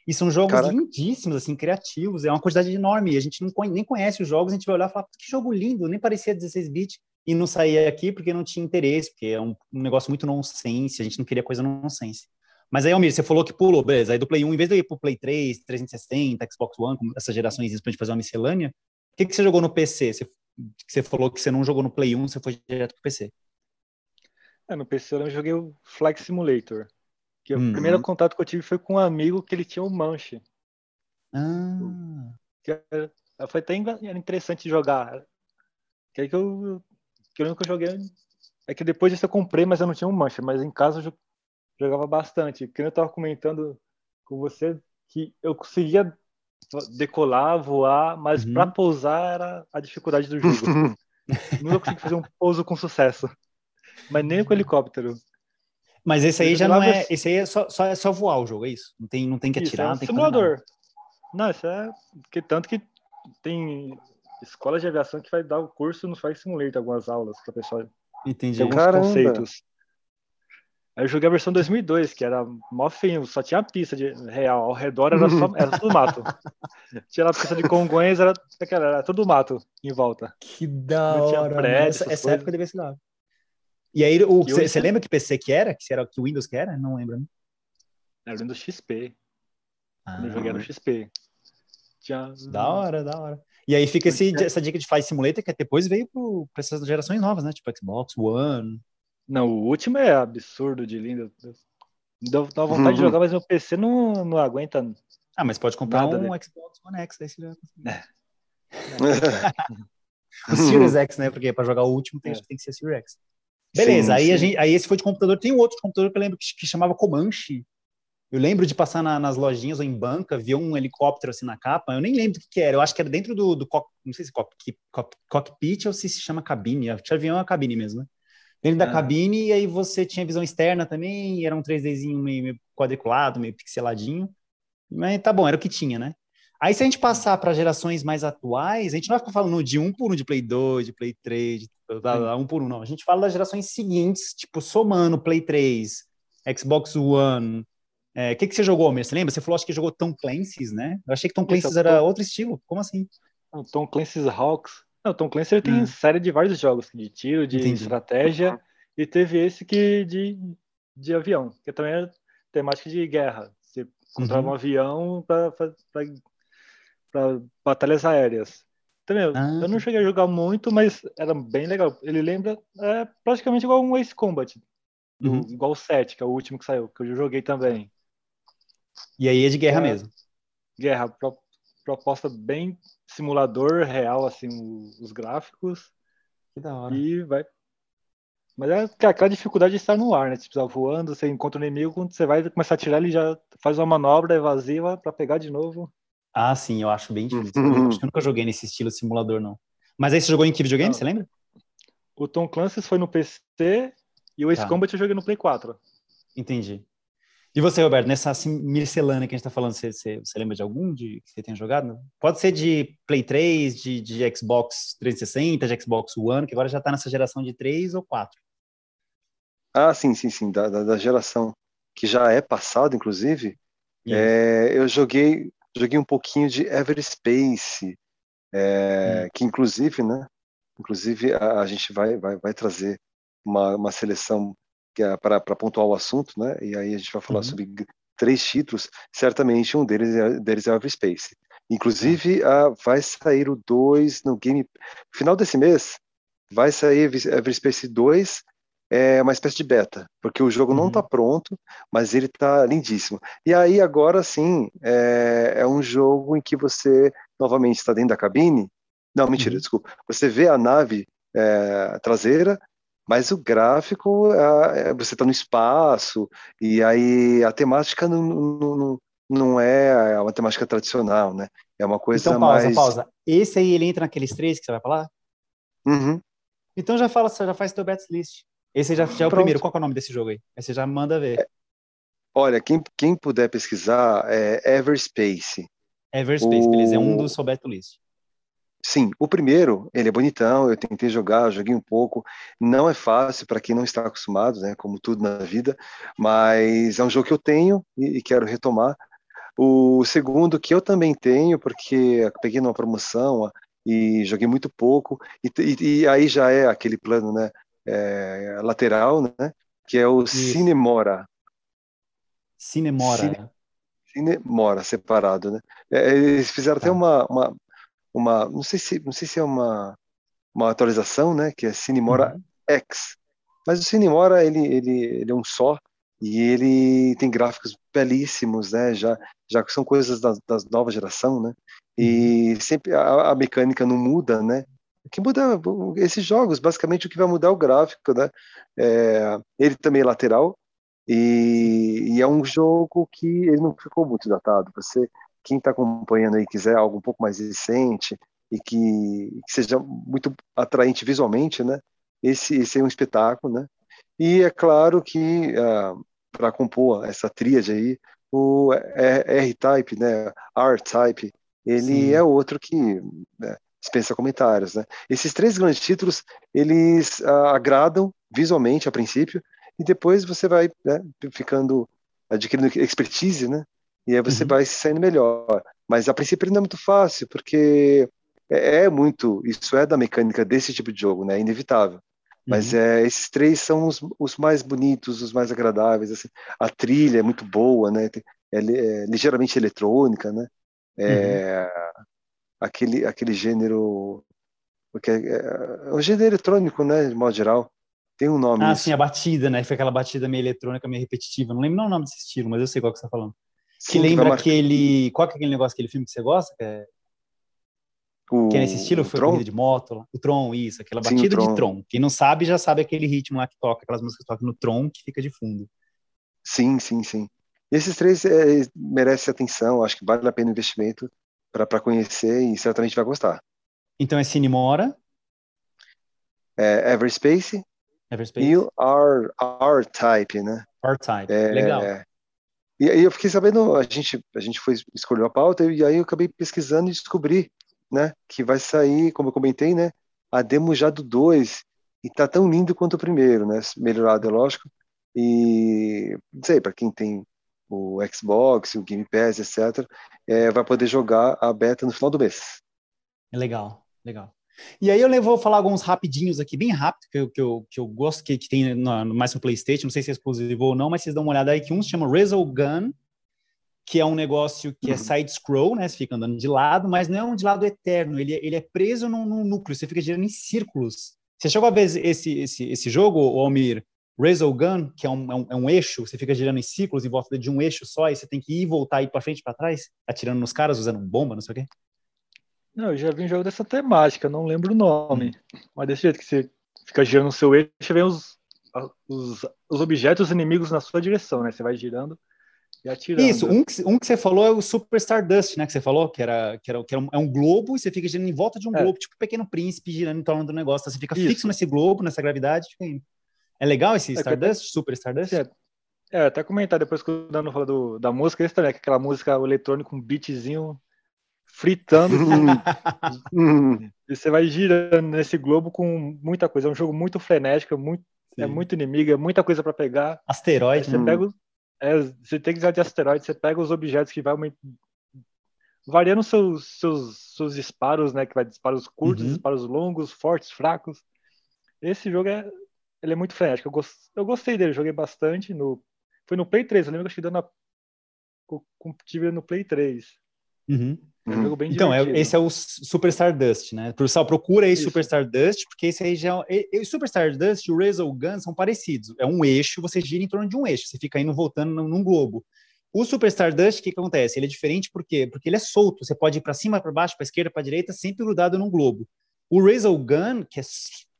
Speaker 1: E são jogos Caraca. lindíssimos, assim, criativos. É uma quantidade enorme. A gente não conhe, nem conhece os jogos, a gente vai olhar e falar, que jogo lindo, nem parecia 16 bits. E não saía aqui porque não tinha interesse, porque é um, um negócio muito nonsense, a gente não queria coisa nonsense. Mas aí, Almir, você falou que pulou, beleza. Aí do Play 1, em vez de eu ir pro Play 3, 360, Xbox One, essas gerações pra gente fazer uma miscelânea, o que, que você jogou no PC? Você você falou que você não jogou no Play 1, você foi direto pro PC.
Speaker 2: É, no PC eu joguei o Flight Simulator. Que o primeiro contato que eu tive foi com um amigo que ele tinha um Manche.
Speaker 1: Ah.
Speaker 2: Que era, foi até interessante jogar. Que aí que eu, que eu nunca joguei. É que depois disso eu comprei, mas eu não tinha um Manche. Mas em casa eu jogava bastante. Que eu tava comentando com você que eu conseguia decolar, voar, mas uhum. para pousar era a dificuldade do jogo. Nunca consegui fazer um pouso com sucesso. Mas nem com helicóptero.
Speaker 1: Mas esse aí já não é. Esse aí é só, só, é só voar o jogo, é isso? Não tem, não tem que atirar, isso, é um não tem
Speaker 2: simulador. Não, isso é. Que, tanto que tem escola de aviação que vai dar o curso no Flight Simulator, algumas aulas para pessoal.
Speaker 1: Entendi.
Speaker 2: alguns Caramba. conceitos. Aí eu joguei a versão 2002, que era mó feinho, só tinha pista de real, ao redor era, só, era tudo mato. tinha a pista de Congonhas, era, era tudo mato em volta.
Speaker 1: Que da hora. Prédio, essa, essa época devia ser lá. E aí, você lembra que PC que era? Que era que Windows que era? Não lembro. Né?
Speaker 2: Era Windows XP. Ah. Eu joguei no XP.
Speaker 1: Da hora, da hora. E aí fica esse, essa dica de Flight Simulator que depois veio para essas gerações novas, né? Tipo Xbox One,
Speaker 2: não, o último é absurdo de lindo. Dá, dá vontade uhum. de jogar, mas meu PC não, não aguenta.
Speaker 1: Ah, mas pode comprar um dele. Xbox One X, aí você já é. o Series X, né? Porque para jogar o último tem, é. tem que ser Series X. Beleza, sim, aí, sim. A gente, aí esse foi de computador. Tem um outro computador que eu lembro que, que chamava Comanche. Eu lembro de passar na, nas lojinhas ou em banca, ver um helicóptero assim na capa. Eu nem lembro o que, que era. Eu acho que era dentro do, do não sei se cockpit, cockpit ou se se chama cabine. Acho que avião é a cabine mesmo, né? Dentro da ah. cabine, e aí você tinha visão externa também, era um 3Dzinho meio, meio quadriculado, meio pixeladinho. Mas tá bom, era o que tinha, né? Aí, se a gente passar para gerações mais atuais, a gente não vai ficar falando de um por um de Play 2, de Play 3, de um por um, não. A gente fala das gerações seguintes, tipo, somando Play 3, Xbox One. O é, que, que você jogou, Mer? Você lembra? Você falou, acho que jogou Tom Clancy's, né? Eu achei que Tom Clancy's era outro estilo. Como assim?
Speaker 2: O Tom Clancy's Hawks. Não, Tom Clancy tem hum. série de vários jogos, de tiro, de Entendi. estratégia, e teve esse que de, de avião, que também é temática de guerra. Você controlava uhum. um avião para para batalhas aéreas. Também, ah, eu não cheguei a jogar muito, mas era bem legal. Ele lembra é, praticamente igual um Ace Combat, do, uhum. igual o 7, que é o último que saiu, que eu joguei também.
Speaker 1: E aí é de guerra é, mesmo.
Speaker 2: Guerra, pro, proposta bem simulador real, assim, os gráficos.
Speaker 1: Que da hora.
Speaker 2: E vai. Mas é aquela dificuldade de estar no ar, né? Você precisa voando, você encontra o um inimigo, quando você vai começar a atirar, ele já faz uma manobra evasiva para pegar de novo.
Speaker 1: Ah, sim, eu acho bem difícil. Uhum. Acho que eu nunca joguei nesse estilo simulador, não. Mas aí você jogou em que videogame, você lembra?
Speaker 2: O Tom Clancy foi no PC e o Ace tá. Combat eu joguei no Play 4.
Speaker 1: Entendi. E você, Roberto, nessa assim, miscelânea que a gente está falando, você, você, você, lembra de algum de, que você tenha jogado? Pode ser de Play 3, de, de Xbox 360, de Xbox One, que agora já está nessa geração de 3 ou 4.
Speaker 3: Ah, sim, sim, sim, da, da, da geração que já é passada, inclusive. É, eu joguei joguei um pouquinho de Everspace, é, hum. que inclusive, né? Inclusive a, a, gente vai, vai, vai trazer uma, uma seleção é para pontuar o assunto, né? E aí a gente vai falar uhum. sobre três títulos. Certamente um deles é, deles é Everspace. Inclusive a, vai sair o 2 no game. Final desse mês vai sair Everspace 2 é uma espécie de beta, porque o jogo uhum. não está pronto, mas ele está lindíssimo. E aí agora sim é, é, um jogo em que você novamente está dentro da cabine. Não, mentira, uhum. desculpa. Você vê a nave é, traseira, mas o gráfico é, você está no espaço e aí a temática não, não, não é uma temática tradicional, né? É uma coisa
Speaker 1: então, pausa,
Speaker 3: mais.
Speaker 1: pausa. Esse aí ele entra naqueles três que você vai falar?
Speaker 3: Uhum.
Speaker 1: Então já fala, já faz teu bet list. Esse já, já é o Pronto. primeiro. Qual é o nome desse jogo aí? Aí você já manda ver. É,
Speaker 3: olha, quem, quem puder pesquisar é Everspace.
Speaker 1: Everspace, o... beleza. É um do Sobeto List.
Speaker 3: Sim, o primeiro, ele é bonitão, eu tentei jogar, joguei um pouco. Não é fácil para quem não está acostumado, né, como tudo na vida, mas é um jogo que eu tenho e, e quero retomar. O segundo que eu também tenho, porque peguei numa promoção e joguei muito pouco, e, e, e aí já é aquele plano, né, é, lateral, né? Que é o Isso. Cinemora.
Speaker 1: Cinemora. Cine,
Speaker 3: Cinemora, separado, né? É, eles fizeram tá. até uma, uma, uma, não sei se, não sei se é uma, uma atualização, né? Que é Cinemora uhum. X. Mas o Cinemora ele, ele, ele é um só e ele tem gráficos belíssimos, né? Já, já que são coisas da, da nova geração, né? E uhum. sempre a, a, mecânica não muda, né? Que muda esses jogos, basicamente o que vai mudar é o gráfico, né? É, ele também é lateral e, e, é um jogo que ele não ficou muito datado. Você, quem está acompanhando aí, quiser algo um pouco mais recente e que, que seja muito atraente visualmente, né? Esse, esse é um espetáculo, né? E é claro que uh, ah, para compor essa tríade aí, o R-Type, né? R-Type, ele Sim. é outro que né? Dispensa comentários, né? Esses três grandes títulos, eles ah, agradam visualmente a princípio, e depois você vai né, ficando, adquirindo expertise, né? E aí você uhum. vai se saindo melhor. Mas a princípio não é muito fácil, porque é, é, muito, isso é da mecânica desse tipo de jogo, né? É inevitável. Mas uhum. é, esses três são os, os, mais bonitos, os mais agradáveis. Assim. A trilha é muito boa, né? É, é ligeiramente eletrônica, né? É, uhum aquele, aquele gênero. Porque é, é um gênero eletrônico, né, de modo geral. Tem um nome.
Speaker 1: Ah, isso. sim, a batida, né? Foi aquela batida meio eletrônica, meio repetitiva. Não lembro o nome desse estilo, mas eu sei qual que você tá falando. Sim, que lembra que aquele. Qual que é aquele negócio, aquele filme que você gosta? Que é, o... que é nesse estilo? Foi Tron? corrida de moto lá. O Tron, isso, aquela batida Sim, de Tron. Quem não sabe já sabe aquele ritmo lá que toca, aquelas músicas que tocam no Tron que fica de fundo.
Speaker 3: Sim, sim, sim. E esses três é, merecem atenção, acho que vale a pena o investimento para conhecer e certamente vai gostar.
Speaker 1: Então é Cinemora?
Speaker 3: É Everspace,
Speaker 1: Everspace.
Speaker 3: e o R-Type, né?
Speaker 1: R-Type,
Speaker 3: É,
Speaker 1: legal.
Speaker 3: E aí eu fiquei sabendo, a gente, a gente foi escolher a pauta e aí eu acabei pesquisando e descobri, né, que vai sair, como eu comentei, né, a demo já do 2 e tá tão lindo quanto o primeiro, né, melhorado, é lógico. E não sei, para quem tem o Xbox, o Game Pass, etc, é, vai poder jogar a beta no final do mês.
Speaker 1: É Legal, legal. E aí eu vou falar alguns rapidinhos aqui, bem rápido, que eu, que eu, que eu gosto que, que tem no, mais no PlayStation, não sei se é exclusivo ou não, mas vocês dão uma olhada aí, que um se chama Resogun, que é um negócio que é
Speaker 3: Uhum.
Speaker 1: side-scroll, né? Você fica andando de lado, mas não é um de lado eterno, ele, é- ele é preso num, num núcleo, você fica girando em círculos. Você chegou a ver esse, esse, esse jogo, Almir? Resogun, que é um, é, um, é um eixo, você fica girando em círculos em volta de um eixo só, e você tem que ir e voltar, ir para frente e para trás, atirando nos caras, usando bomba, não sei o quê.
Speaker 2: Não, eu já vi um jogo dessa temática, não lembro o nome.
Speaker 1: Hum.
Speaker 2: Mas desse jeito que você fica girando no seu eixo, vem os, os, os objetos inimigos na sua direção, né? Você vai girando e atirando.
Speaker 1: Isso, um que, um que você falou é o Super Stardust, né? Que você falou, que era, que era, que era um, é um globo e você fica girando em volta de um
Speaker 2: É.
Speaker 1: globo, tipo um pequeno príncipe girando em torno do negócio. Então, você fica
Speaker 2: Isso.
Speaker 1: fixo nesse globo, nessa gravidade, fica indo. É legal esse
Speaker 2: É
Speaker 1: Stardust, Super Stardust?
Speaker 2: É, É, até comentar depois que o Dano falou do, da música, esse também, que é aquela música eletrônica, um beatzinho fritando,
Speaker 3: Hum,
Speaker 2: e você vai girando nesse globo com muita coisa. É um jogo muito frenético, é muito, é muito inimigo, é muita coisa para pegar. Aí
Speaker 1: Asteroide,
Speaker 2: você
Speaker 1: né?
Speaker 2: pega é, você tem que usar de asteroide, você pega os objetos que vai variando seus, seus, seus disparos, né? Que vai disparos curtos,
Speaker 1: Uhum.
Speaker 2: disparos longos, fortes, fracos. Esse jogo é, ele é muito frenético. Eu, gos- eu gostei dele, joguei bastante no, foi no Play 3. Eu lembro que eu cheguei dando a, co- com- tive no Play 3.
Speaker 1: Uhum.
Speaker 2: É um jogo bem
Speaker 1: Então, é, esse é o Super Stardust, né? Pessoal, procura aí
Speaker 2: Isso.
Speaker 1: Super Stardust, porque esse aí já. é- O Super Stardust e o Resogun são parecidos. É um eixo, você gira em torno de um eixo, você fica indo voltando num, globo. O Super Stardust, o que, que acontece? Ele é diferente por quê? Porque ele é solto, você pode ir para cima, para baixo, para esquerda, para direita, sempre grudado num globo. O Resogun, que é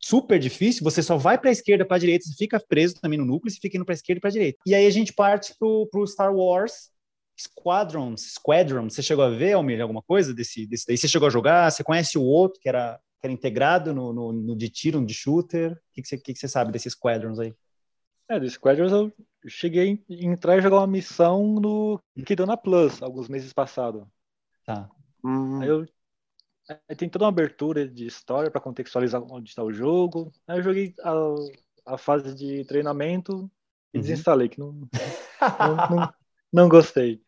Speaker 1: super difícil, você só vai para a esquerda, para a direita, você fica preso também no núcleo, você fica indo para a esquerda e para a direita. E aí a gente parte pro, pro Star Wars Squadrons, Squadron, você chegou a ver, Almir, alguma coisa desse, desse daí? Você chegou a jogar? Você conhece o outro que era, que era integrado no, no, no de tiro, no de shooter? O que, que, você, que, que você sabe desses Squadrons aí?
Speaker 2: É, do Squadrons eu cheguei a entrar e jogar uma missão no Kidana Plus, alguns meses passados.
Speaker 1: Tá.
Speaker 3: hum.
Speaker 2: Aí eu tem toda uma abertura de história para contextualizar onde está o jogo. Aí eu joguei a, a fase de treinamento e
Speaker 1: Uhum.
Speaker 2: desinstalei, que não, não, não, não gostei.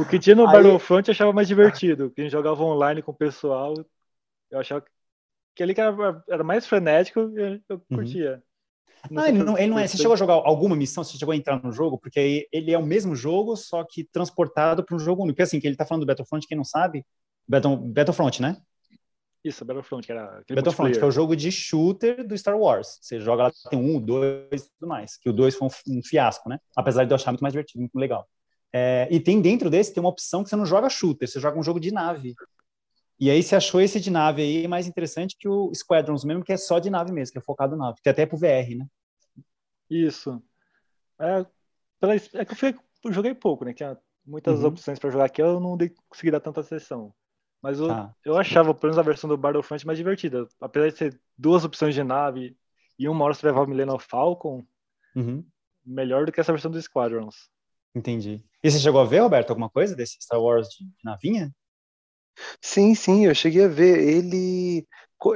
Speaker 2: O que tinha no
Speaker 1: Aí-
Speaker 2: Battlefront eu achava mais divertido. Quem jogava online com o pessoal, eu achava que ali que era, era mais frenético, eu, eu curtia.
Speaker 1: Ah, ele não, ele não é. Você chegou a jogar alguma missão? Você chegou a entrar no jogo? Porque ele é o mesmo jogo, só que transportado para um jogo único. Porque assim, que ele tá falando do Battlefront, quem não sabe, Battle, Battlefront, né?
Speaker 2: Isso, Battlefront, que era
Speaker 1: Battlefront, que é o jogo de shooter do Star Wars. Você joga lá, tem um, dois e tudo mais. Que o dois foi um, um fiasco, né? Apesar de eu achar muito mais divertido, muito legal. É, e tem dentro desse, tem uma opção que você não joga shooter, você joga um jogo de nave. E aí você achou esse de nave aí mais interessante que o Squadrons mesmo, que é só de nave mesmo, que é focado na nave. Tem até pro VR, né?
Speaker 2: Isso. É, pela, é que eu, fui, eu joguei pouco, né? Tinha muitas
Speaker 1: Uhum.
Speaker 2: opções para jogar aqui, eu não dei, consegui dar tanta sessão. Mas eu,
Speaker 1: Tá.
Speaker 2: eu achava, pelo menos, a versão do Battlefront mais divertida. Apesar de ser duas opções de nave e uma hora você levava o Millennium Falcon,
Speaker 1: Uhum.
Speaker 2: melhor do que essa versão do Squadrons.
Speaker 1: Entendi. E você chegou a ver, Roberto, alguma coisa desse Star Wars de navinha?
Speaker 3: Sim, sim, eu cheguei a ver. Ele,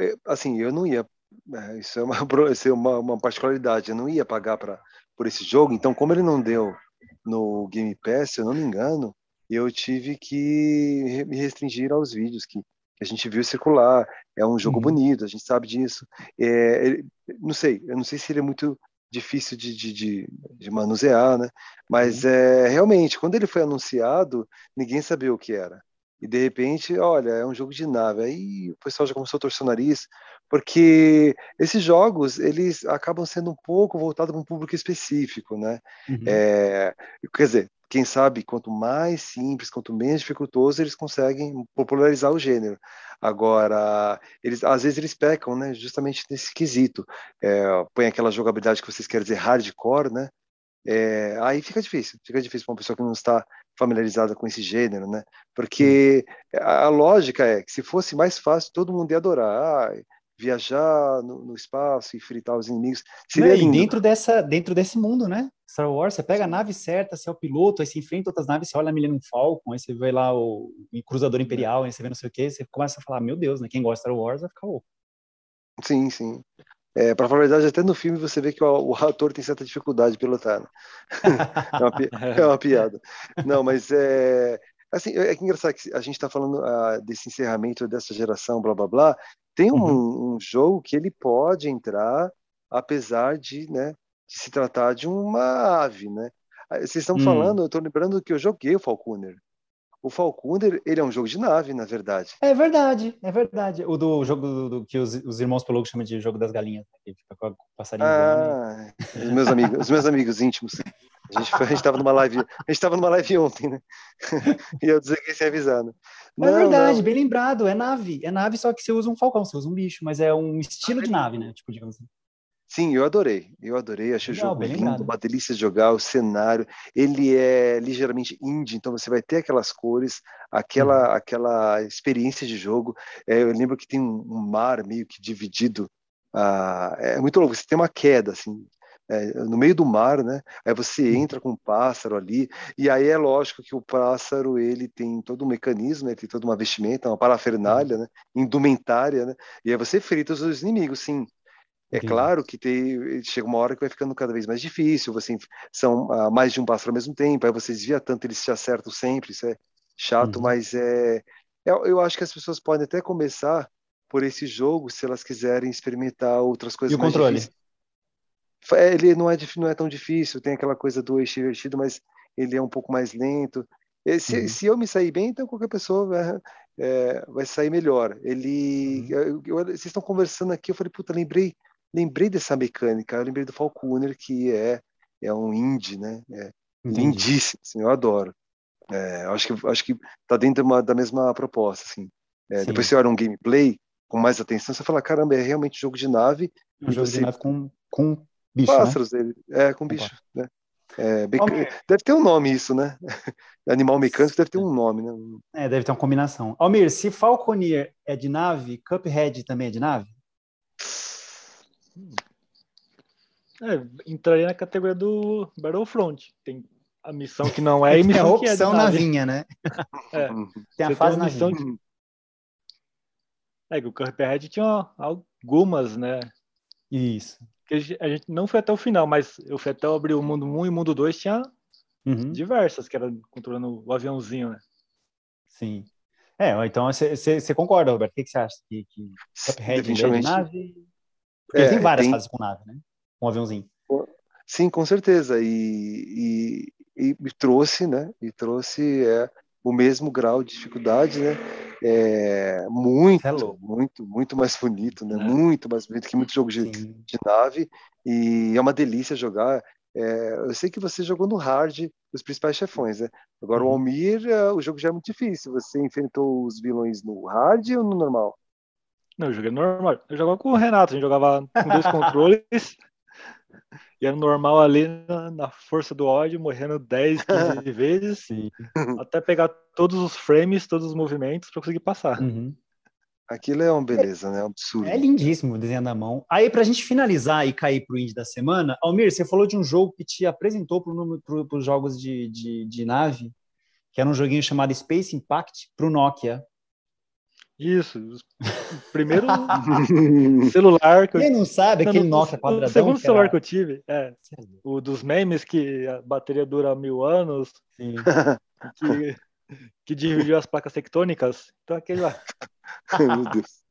Speaker 3: eh, assim, eu não ia. né, Isso é uma, isso é uma, uma particularidade. Eu não ia pagar pra, por esse jogo. Então, como ele não deu no Game Pass, se eu não me engano, eu tive que me restringir aos vídeos que, que a gente viu circular. É um jogo
Speaker 1: Uhum.
Speaker 3: bonito, a gente sabe disso. É, não sei, eu não sei se ele é muito difícil de, de, de, de manusear, né? Mas é, realmente, quando ele foi anunciado, ninguém sabia o que era. E de repente, olha, é um jogo de nave. Aí o pessoal já começou a torcer o nariz, porque esses jogos, eles acabam sendo um pouco voltados para um público específico, né?
Speaker 1: Uhum.
Speaker 3: É, quer dizer, quem sabe, quanto mais simples, quanto menos dificultoso, eles conseguem popularizar o gênero. Agora, eles, às vezes eles pecam, né? Justamente nesse quesito. É, põe aquela jogabilidade que vocês querem dizer hardcore, né? É, aí fica difícil, fica difícil para uma pessoa que não está familiarizada com esse gênero, né? Porque a, a lógica é que se fosse mais fácil, todo mundo ia adorar. Ah, viajar no, no, espaço e fritar os inimigos.
Speaker 1: Seria e dentro dessa, dentro desse mundo, né? Star Wars, você pega a nave certa, você é o piloto, aí você enfrenta outras naves, você olha a Millennium Falcon, aí você vê lá o, o Cruzador Imperial, aí você vê não sei o que, você começa a falar, meu Deus, né? Quem gosta de Star Wars vai ficar louco.
Speaker 3: Sim, sim. É, para falar a verdade, até no filme você vê que o, o ator tem certa dificuldade de pilotar. Né? é, uma, é, uma, piada. Não, mas é, assim, é que engraçado que a gente está falando uh, desse encerramento dessa geração, blá blá blá. Tem um, uhum. um, jogo que ele pode entrar, apesar de, né, de se tratar de uma ave, né? Ah, vocês estão hum. falando, eu estou lembrando que eu joguei o Falconer. O Falconer, ele é um jogo de nave, na verdade.
Speaker 1: É verdade, é verdade. O do jogo do, do que os, os, irmãos Pelogo chamam de jogo das galinhas, né, que fica com o passarinho.
Speaker 3: Ah, os meus amigos, os meus amigos íntimos. A gente a estava numa live, a gente estava numa live ontem, né? e eu desliguei sem avisar. Né?
Speaker 1: Não, é verdade, não. bem lembrado. É nave, é nave só que você usa um falcão, você usa um bicho, mas é um estilo de nave, né? Tipo, digamos assim.
Speaker 3: Sim, eu adorei. Eu adorei, achei Legal, o jogo lindo, lembrado. uma delícia de jogar, o cenário. Ele é ligeiramente indie, então você vai ter aquelas cores, aquela, uhum. aquela experiência de jogo. É, eu lembro que tem um, mar meio que dividido. Ah, é muito louco, você tem uma queda, assim, é, no meio do mar, né? Aí você entra com um pássaro ali, e aí é lógico que o pássaro ele tem todo um mecanismo, ele tem toda uma vestimenta, uma parafernália, uhum. né? Indumentária, né? E aí você frita os seus inimigos, sim. É Entendi. claro que tem, chega uma hora que vai ficando cada vez mais difícil, você são uh, mais de um pássaro ao mesmo tempo, aí você desvia tanto, eles se acertam sempre, isso é chato, uhum. mas é, é, eu acho que as pessoas podem até começar por esse jogo se elas quiserem experimentar outras coisas
Speaker 1: e o controle? difíceis.
Speaker 3: É, ele não é, não é tão difícil, tem aquela coisa do eixo invertido, mas ele é um pouco mais lento. Se, uhum. se eu me sair bem, então qualquer pessoa vai, é, vai sair melhor. Ele, uhum. eu, eu, vocês estão conversando aqui, eu falei, puta, lembrei lembrei dessa mecânica, eu lembrei do Falconer, que é, é um indie, né? É lindíssimo, assim, eu adoro. É, acho que acho que tá dentro uma, da mesma proposta, assim. É, depois você olha um gameplay com mais atenção, você fala, caramba, é realmente jogo de nave.
Speaker 1: Um jogo você... de nave com, com bicho,
Speaker 3: Pássaros
Speaker 1: né?
Speaker 3: dele, é, com bicho, né? É, Deve ter um nome isso, né? Animal mecânico deve ter um nome, né?
Speaker 1: É, deve ter uma combinação. Almir, se Falconeer é de nave, Cuphead também é de nave?
Speaker 2: É, entraria na categoria do Battlefront. Tem a missão que não é e missão
Speaker 1: é a opção
Speaker 2: que é
Speaker 1: navinha, né?
Speaker 2: É.
Speaker 1: Tem a fase missão que...
Speaker 2: É que o Cuphead tinha algumas, né?
Speaker 1: Isso.
Speaker 2: Que a gente não foi até o final, mas eu fui até abrir o mundo 1 e o mundo 2 tinha uhum. diversas, que era controlando o aviãozinho, né?
Speaker 1: Sim. É, então você concorda, Roberto? O que, que você acha? Que, que Cuphead é de nave porque é, tem várias tem... fases com nave, né? Com um aviãozinho.
Speaker 3: Sim, com certeza. E, e, e trouxe, né? E trouxe é, o mesmo grau de dificuldade, né? É, muito, é muito, muito mais bonito, né? É. Muito mais bonito que muito jogo de, de, nave. E é uma delícia jogar. É, eu sei que você jogou no hard os principais chefões, né? Agora uhum. o Almir, é, o jogo já é muito difícil. Você enfrentou os vilões no hard ou no normal?
Speaker 2: Não, eu joguei normal. Eu jogava com o Renato, a gente jogava com dois controles. E era normal ali na, na, força do ódio, morrendo 10, 15 vezes, Sim. até pegar todos os frames, todos os movimentos para conseguir passar.
Speaker 1: Uhum.
Speaker 3: Aquilo é uma beleza, né? É um absurdo.
Speaker 1: É lindíssimo desenhando a mão. Aí, para a gente finalizar e cair para o indie da semana, Almir, você falou de um jogo que te apresentou para os jogos de, de, de, nave, que era um joguinho chamado Space Impact para o Nokia.
Speaker 2: Isso. O primeiro celular que
Speaker 1: eu Quem não sabe, aquele Nokia quadradão.
Speaker 2: O segundo celular era... que eu tive, é. O dos memes que a bateria dura mil anos. Sim. Que, que dividiu as placas tectônicas. Então aquele lá.
Speaker 3: Meu Deus.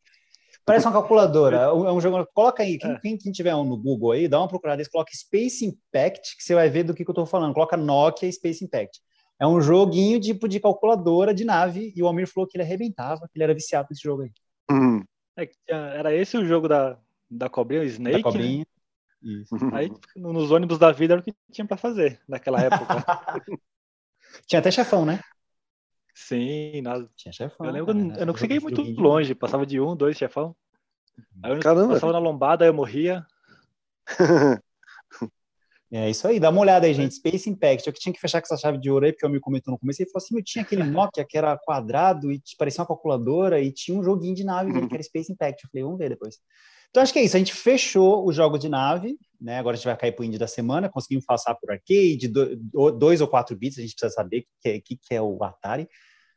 Speaker 1: Parece uma calculadora. É um jogo. Coloca aí, quem, é. quem, quem, tiver um no Google aí, dá uma procurada, coloca Space Impact, que você vai ver do que, que eu estou falando. Coloca Nokia Space Impact. É um joguinho tipo de calculadora de nave, e o Almir falou que ele arrebentava, que ele era viciado nesse jogo aí.
Speaker 3: Uhum.
Speaker 2: É, era esse o jogo da, da cobrinha, o Snake? Da né?
Speaker 1: cobrinha.
Speaker 2: Né? Aí nos ônibus da vida era o que tinha para fazer naquela época.
Speaker 1: tinha até chefão, né?
Speaker 2: Sim, nada.
Speaker 1: Tinha chefão.
Speaker 2: Eu lembro né? eu não consegui ir muito longe, passava de um, dois chefão. Aí eu Caramba. passava na lombada, aí eu morria.
Speaker 1: É isso aí, dá uma olhada aí, gente. Space Impact. Eu que tinha que fechar com essa chave de ouro aí, porque eu me comentou no começo. Ele falou assim: eu tinha aquele Nokia que era quadrado e parecia uma calculadora e tinha um joguinho de nave que era Space Impact. Eu falei, vamos ver depois. Então acho que é isso. A gente fechou o jogo de nave, né? Agora a gente vai cair para o indie da semana. Conseguimos passar por arcade, dois ou quatro bits. A gente precisa saber o que, é, que, que é o Atari.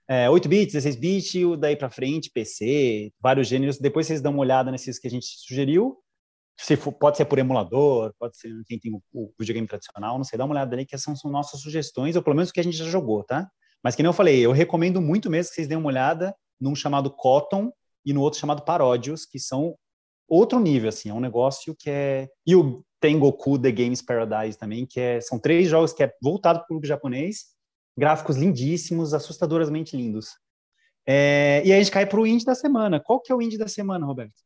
Speaker 1: É, 8 bits, 16 bits, daí para frente, PC, vários gêneros. Depois vocês dão uma olhada nesses que a gente sugeriu se for, pode ser por emulador, pode ser quem tem o, o, videogame tradicional, não sei, dá uma olhada ali que são, são nossas sugestões, ou pelo menos o que a gente já jogou, tá? Mas que nem eu falei, eu recomendo muito mesmo que vocês deem uma olhada num chamado Cotton e no outro chamado Paródios, que são outro nível, assim, é um negócio que é... E o Tengoku The Games Paradise também, que é... São três jogos que é voltado para o público japonês, gráficos lindíssimos, assustadoramente lindos. É... E aí a gente cai para o indie da semana. Qual que é o indie da semana, Roberto?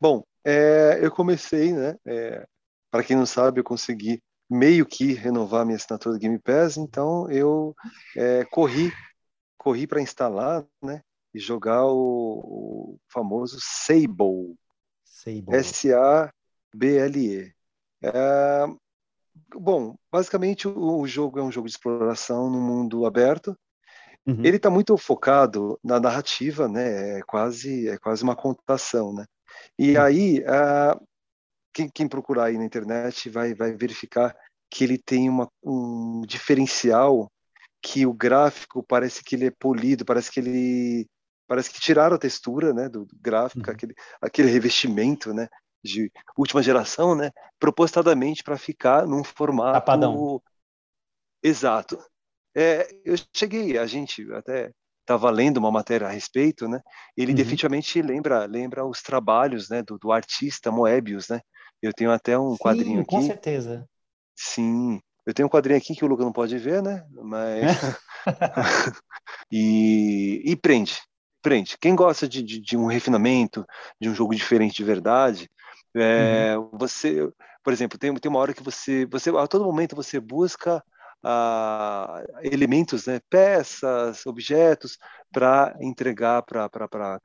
Speaker 3: Bom, é, eu comecei, né? É, para quem não sabe, eu consegui meio que renovar minha assinatura do Game Pass, então eu é, corri, corri para instalar, né? E jogar o, o famoso Sable. Sable. S-A-B-L-E. É, bom, basicamente o, o, jogo é um jogo de exploração no mundo aberto. Uhum. Ele está muito focado na narrativa, né? É quase, é quase uma contação, né? E aí, uh, quem, quem, procurar aí na internet vai, vai verificar que ele tem uma, um diferencial que o gráfico parece que ele é polido, parece que ele parece que tiraram a textura, né, do, do gráfico, uhum. aquele, aquele revestimento, né, de última geração, né, propositadamente para ficar num formato
Speaker 1: Tapadão.
Speaker 3: exato. É, eu cheguei, a gente até estava lendo uma matéria a respeito, né? Ele uhum. definitivamente lembra lembra os trabalhos, né, do, do, artista Moebius, né? Eu tenho até um
Speaker 1: Sim,
Speaker 3: quadrinho aqui.
Speaker 1: com certeza.
Speaker 3: Sim, eu tenho um quadrinho aqui que o Luca não pode ver, né? Mas e, e prende, prende. Quem gosta de, de, de, um refinamento, de um jogo diferente de verdade, é, uhum. você, por exemplo, tem, tem uma hora que você, você a todo momento você busca uh, elementos, né, peças, objetos, para entregar para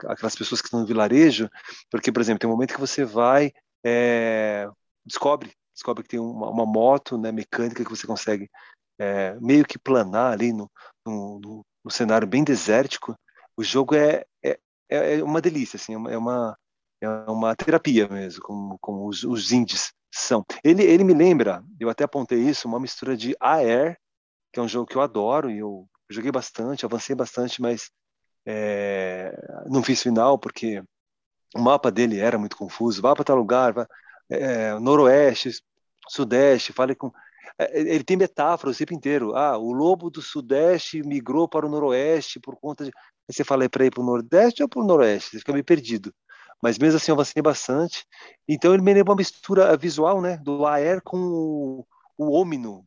Speaker 3: aquelas pessoas que estão no vilarejo, porque, por exemplo, tem um momento que você vai, é, descobre, descobre que tem uma, uma, moto né, mecânica que você consegue é, meio que planar ali no, no, no, cenário bem desértico. O jogo é, é, é uma delícia, assim, é uma, é uma terapia mesmo, como, como os, os indies são. Ele, ele me lembra, eu até apontei isso, uma mistura de AR, que é um jogo que eu adoro e eu joguei bastante, avancei bastante, mas é, não fiz final porque o mapa dele era muito confuso. Vá para tal lugar, vá, é, noroeste, sudeste, fale com. É, ele tem metáforas o tempo inteiro. Ah, o lobo do sudeste migrou para o noroeste por conta de. Aí você fala para ir para o nordeste ou para o noroeste? Você fica meio perdido mas mesmo assim eu avancei bastante. Então ele me lembra uma mistura visual, né, do Aer com o, o Omino,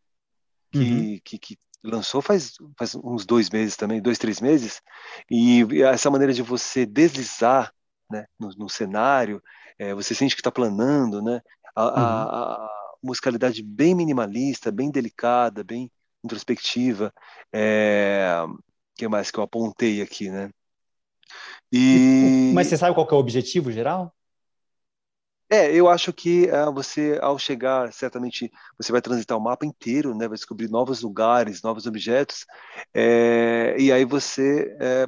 Speaker 3: que, uhum. que, que, lançou faz, faz uns dois meses também, dois, três meses, e essa maneira de você deslizar né, no, no cenário, é, você sente que está planando, né, a, uhum. a, a, musicalidade bem minimalista, bem delicada, bem introspectiva, é, que mais que eu apontei aqui, né?
Speaker 1: E... Mas você sabe qual é o objetivo geral?
Speaker 3: É, eu acho que uh, você, ao chegar, certamente você vai transitar o mapa inteiro, né? Vai descobrir novos lugares, novos objetos, é, e aí você é,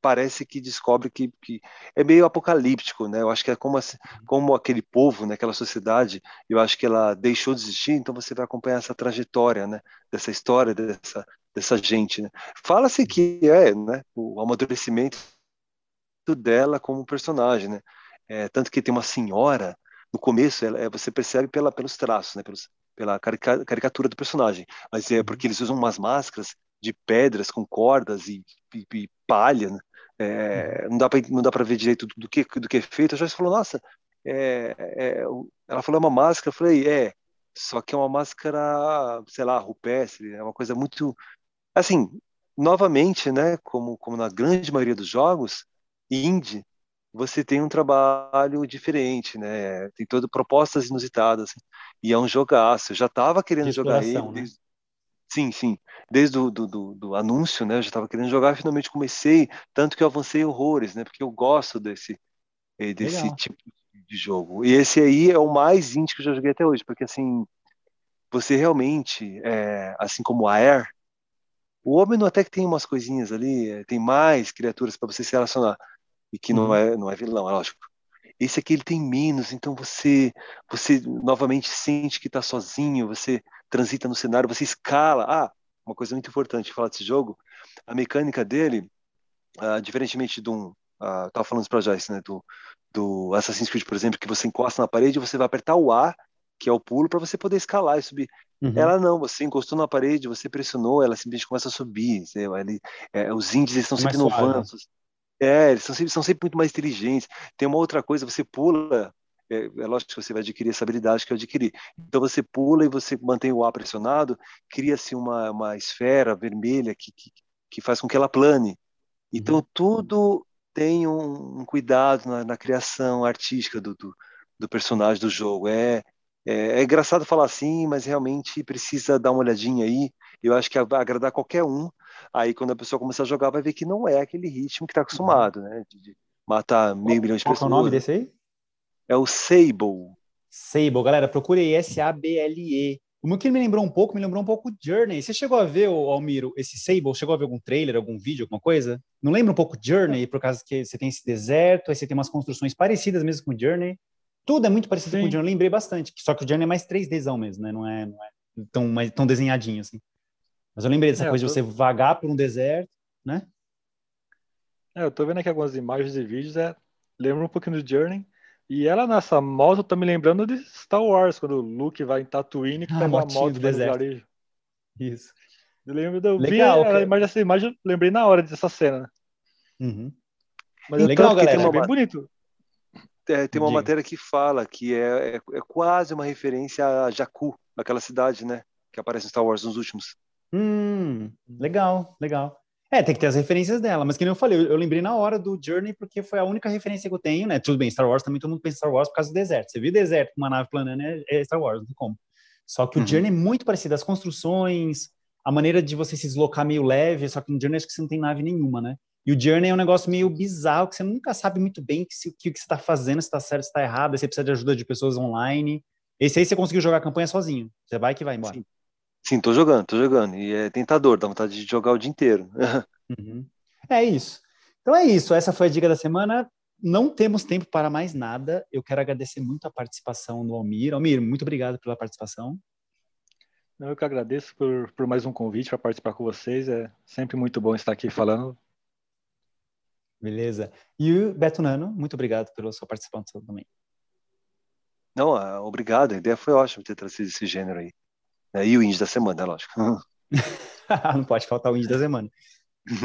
Speaker 3: parece que descobre que, que, é meio apocalíptico, né? Eu acho que é como, como aquele povo, né? Aquela sociedade, eu acho que ela deixou de existir, então você vai acompanhar essa trajetória, né? Dessa história, dessa, dessa gente, né? Fala-se que é, né? O amadurecimento dela como personagem, né? É, tanto que tem uma senhora no começo, ela, é, você percebe pela, pelos traços, né? Pelos, pela carica, caricatura do personagem, mas é porque eles usam umas máscaras de pedras com cordas e, e, e palha, né? é, não dá para não dá para ver direito do, do, que do que é feito. A Joyce falou, nossa, é, é, ela falou é uma máscara, eu falei, é, só que é uma máscara, sei lá, rupestre, é uma coisa muito, assim, novamente, né? Como como na grande maioria dos jogos, indie, você tem um trabalho diferente, né? Tem todas propostas inusitadas. E é um jogaço. Eu já estava querendo jogar ele. Né? Desde... Sim, sim. Desde o do, do, do, anúncio, né? Eu já estava querendo jogar, finalmente comecei, tanto que eu avancei horrores, né? Porque eu gosto desse, eh, desse tipo de jogo. E esse aí é o mais indie que eu já joguei até hoje, porque assim, você realmente, é, assim como a Air, o homem até que tem umas coisinhas ali, é, tem mais criaturas para você se relacionar e que não uhum. é não é vilão, é lógico. Esse aqui ele tem menos, então você você novamente sente que está sozinho, você transita no cenário, você escala. Ah, uma coisa muito importante falar desse jogo, a mecânica dele, uh, diferentemente de um, uh, tava falando para Joyce, né, do, do Assassin's Creed, por exemplo, que você encosta na parede, você vai apertar o A, que é o pulo, para você poder escalar e subir. Uhum. Ela não, você encostou na parede, você pressionou, ela simplesmente começa a subir. Ele, é, os índices estão é sempre inovando. É, eles são sempre, são sempre muito mais inteligentes. Tem uma outra coisa, você pula, é, é, lógico que você vai adquirir essa habilidade que eu adquiri. Então você pula e você mantém o A pressionado, cria-se uma, uma esfera vermelha que, que, que, faz com que ela plane. Então uhum. tudo tem um, um cuidado na, na, criação artística do, do, do, personagem do jogo. É, é, é, engraçado falar assim, mas realmente precisa dar uma olhadinha aí. Eu acho que vai agradar qualquer um. Aí quando a pessoa começar a jogar, vai ver que não é aquele ritmo que está acostumado, né? De, de matar meio milhão de pessoas.
Speaker 1: Qual é o nome desse aí?
Speaker 3: É o Sable.
Speaker 1: Sable, galera, procure aí S-A-B-L-E. O que me lembrou um pouco, me lembrou um pouco Journey. Você chegou a ver, Almiro, esse Sable? Chegou a ver algum trailer, algum vídeo, alguma coisa? Não lembra um pouco Journey, por causa que você tem esse deserto, aí você tem umas construções parecidas mesmo com Journey. Tudo é muito parecido Sim. com Journey, lembrei bastante. Só que o Journey é mais 3Dzão mesmo, né? Não é, não é tão, mais, tão desenhadinho assim. Mas eu lembrei dessa é, coisa tô... de você vagar por um deserto, né?
Speaker 2: É, eu tô vendo aqui algumas imagens e vídeos, é, lembra um pouquinho do Journey. E ela nessa moto tá me lembrando de Star Wars, quando o Luke vai em Tatooine que ah, pega uma moto do deserto.
Speaker 1: Isso.
Speaker 2: Eu lembro, eu Legal, vi a imagem, essa imagem, eu lembrei na hora dessa cena.
Speaker 1: Uhum.
Speaker 2: Mas Legal, galera. Tem uma, é bem bonito.
Speaker 3: É, tem uma Diga. matéria que fala que é, é, é, quase uma referência a Jakku, aquela cidade, né? Que aparece em Star Wars nos últimos.
Speaker 1: Hum, legal, legal. É, tem que ter as referências dela, mas que nem eu falei, eu, eu, lembrei na hora do Journey porque foi a única referência que eu tenho, né? Tudo bem, Star Wars também todo mundo pensa Star Wars por causa do deserto. Você viu deserto com uma nave planando é, é Star Wars, não tem como. Só que o uhum. Journey é muito parecido, as construções, a maneira de você se deslocar meio leve, só que no Journey acho que você não tem nave nenhuma, né? E o Journey é um negócio meio bizarro, que você nunca sabe muito bem o que, que, que, você está fazendo, se está certo, se está errado, você precisa de ajuda de pessoas online. Esse aí você conseguiu jogar a campanha sozinho. Você vai que vai embora.
Speaker 3: Sim. Sim, tô jogando, tô jogando. E é tentador, dá vontade de jogar o dia inteiro.
Speaker 1: uhum. É isso. Então é isso. Essa foi a dica da semana. Não temos tempo para mais nada. Eu quero agradecer muito a participação do Almir. Almir, muito obrigado pela participação.
Speaker 2: Eu que agradeço por, por mais um convite para participar com vocês. É sempre muito bom estar aqui falando.
Speaker 1: Beleza. E o Beto Nano, muito obrigado pela sua participação também.
Speaker 3: Não, ah, obrigado. A ideia foi ótima ter trazido esse gênero aí. É, e o indie da semana, é lógico.
Speaker 1: Não pode faltar o indie da semana.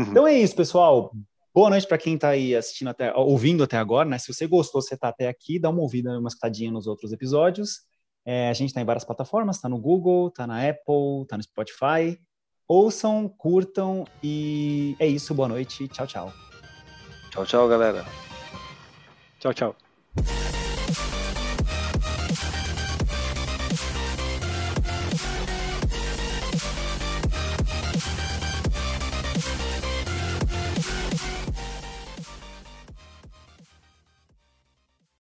Speaker 1: Então é isso, pessoal. Boa noite para quem está aí assistindo até, ouvindo até agora, né? Se você gostou, você está até aqui, dá uma ouvida, uma escutadinha nos outros episódios. É, a gente está em várias plataformas, está no Google, está na Apple, está no Spotify. Ouçam, curtam e é isso. Boa noite. Tchau, tchau.
Speaker 3: Tchau, tchau, galera.
Speaker 2: Tchau, tchau.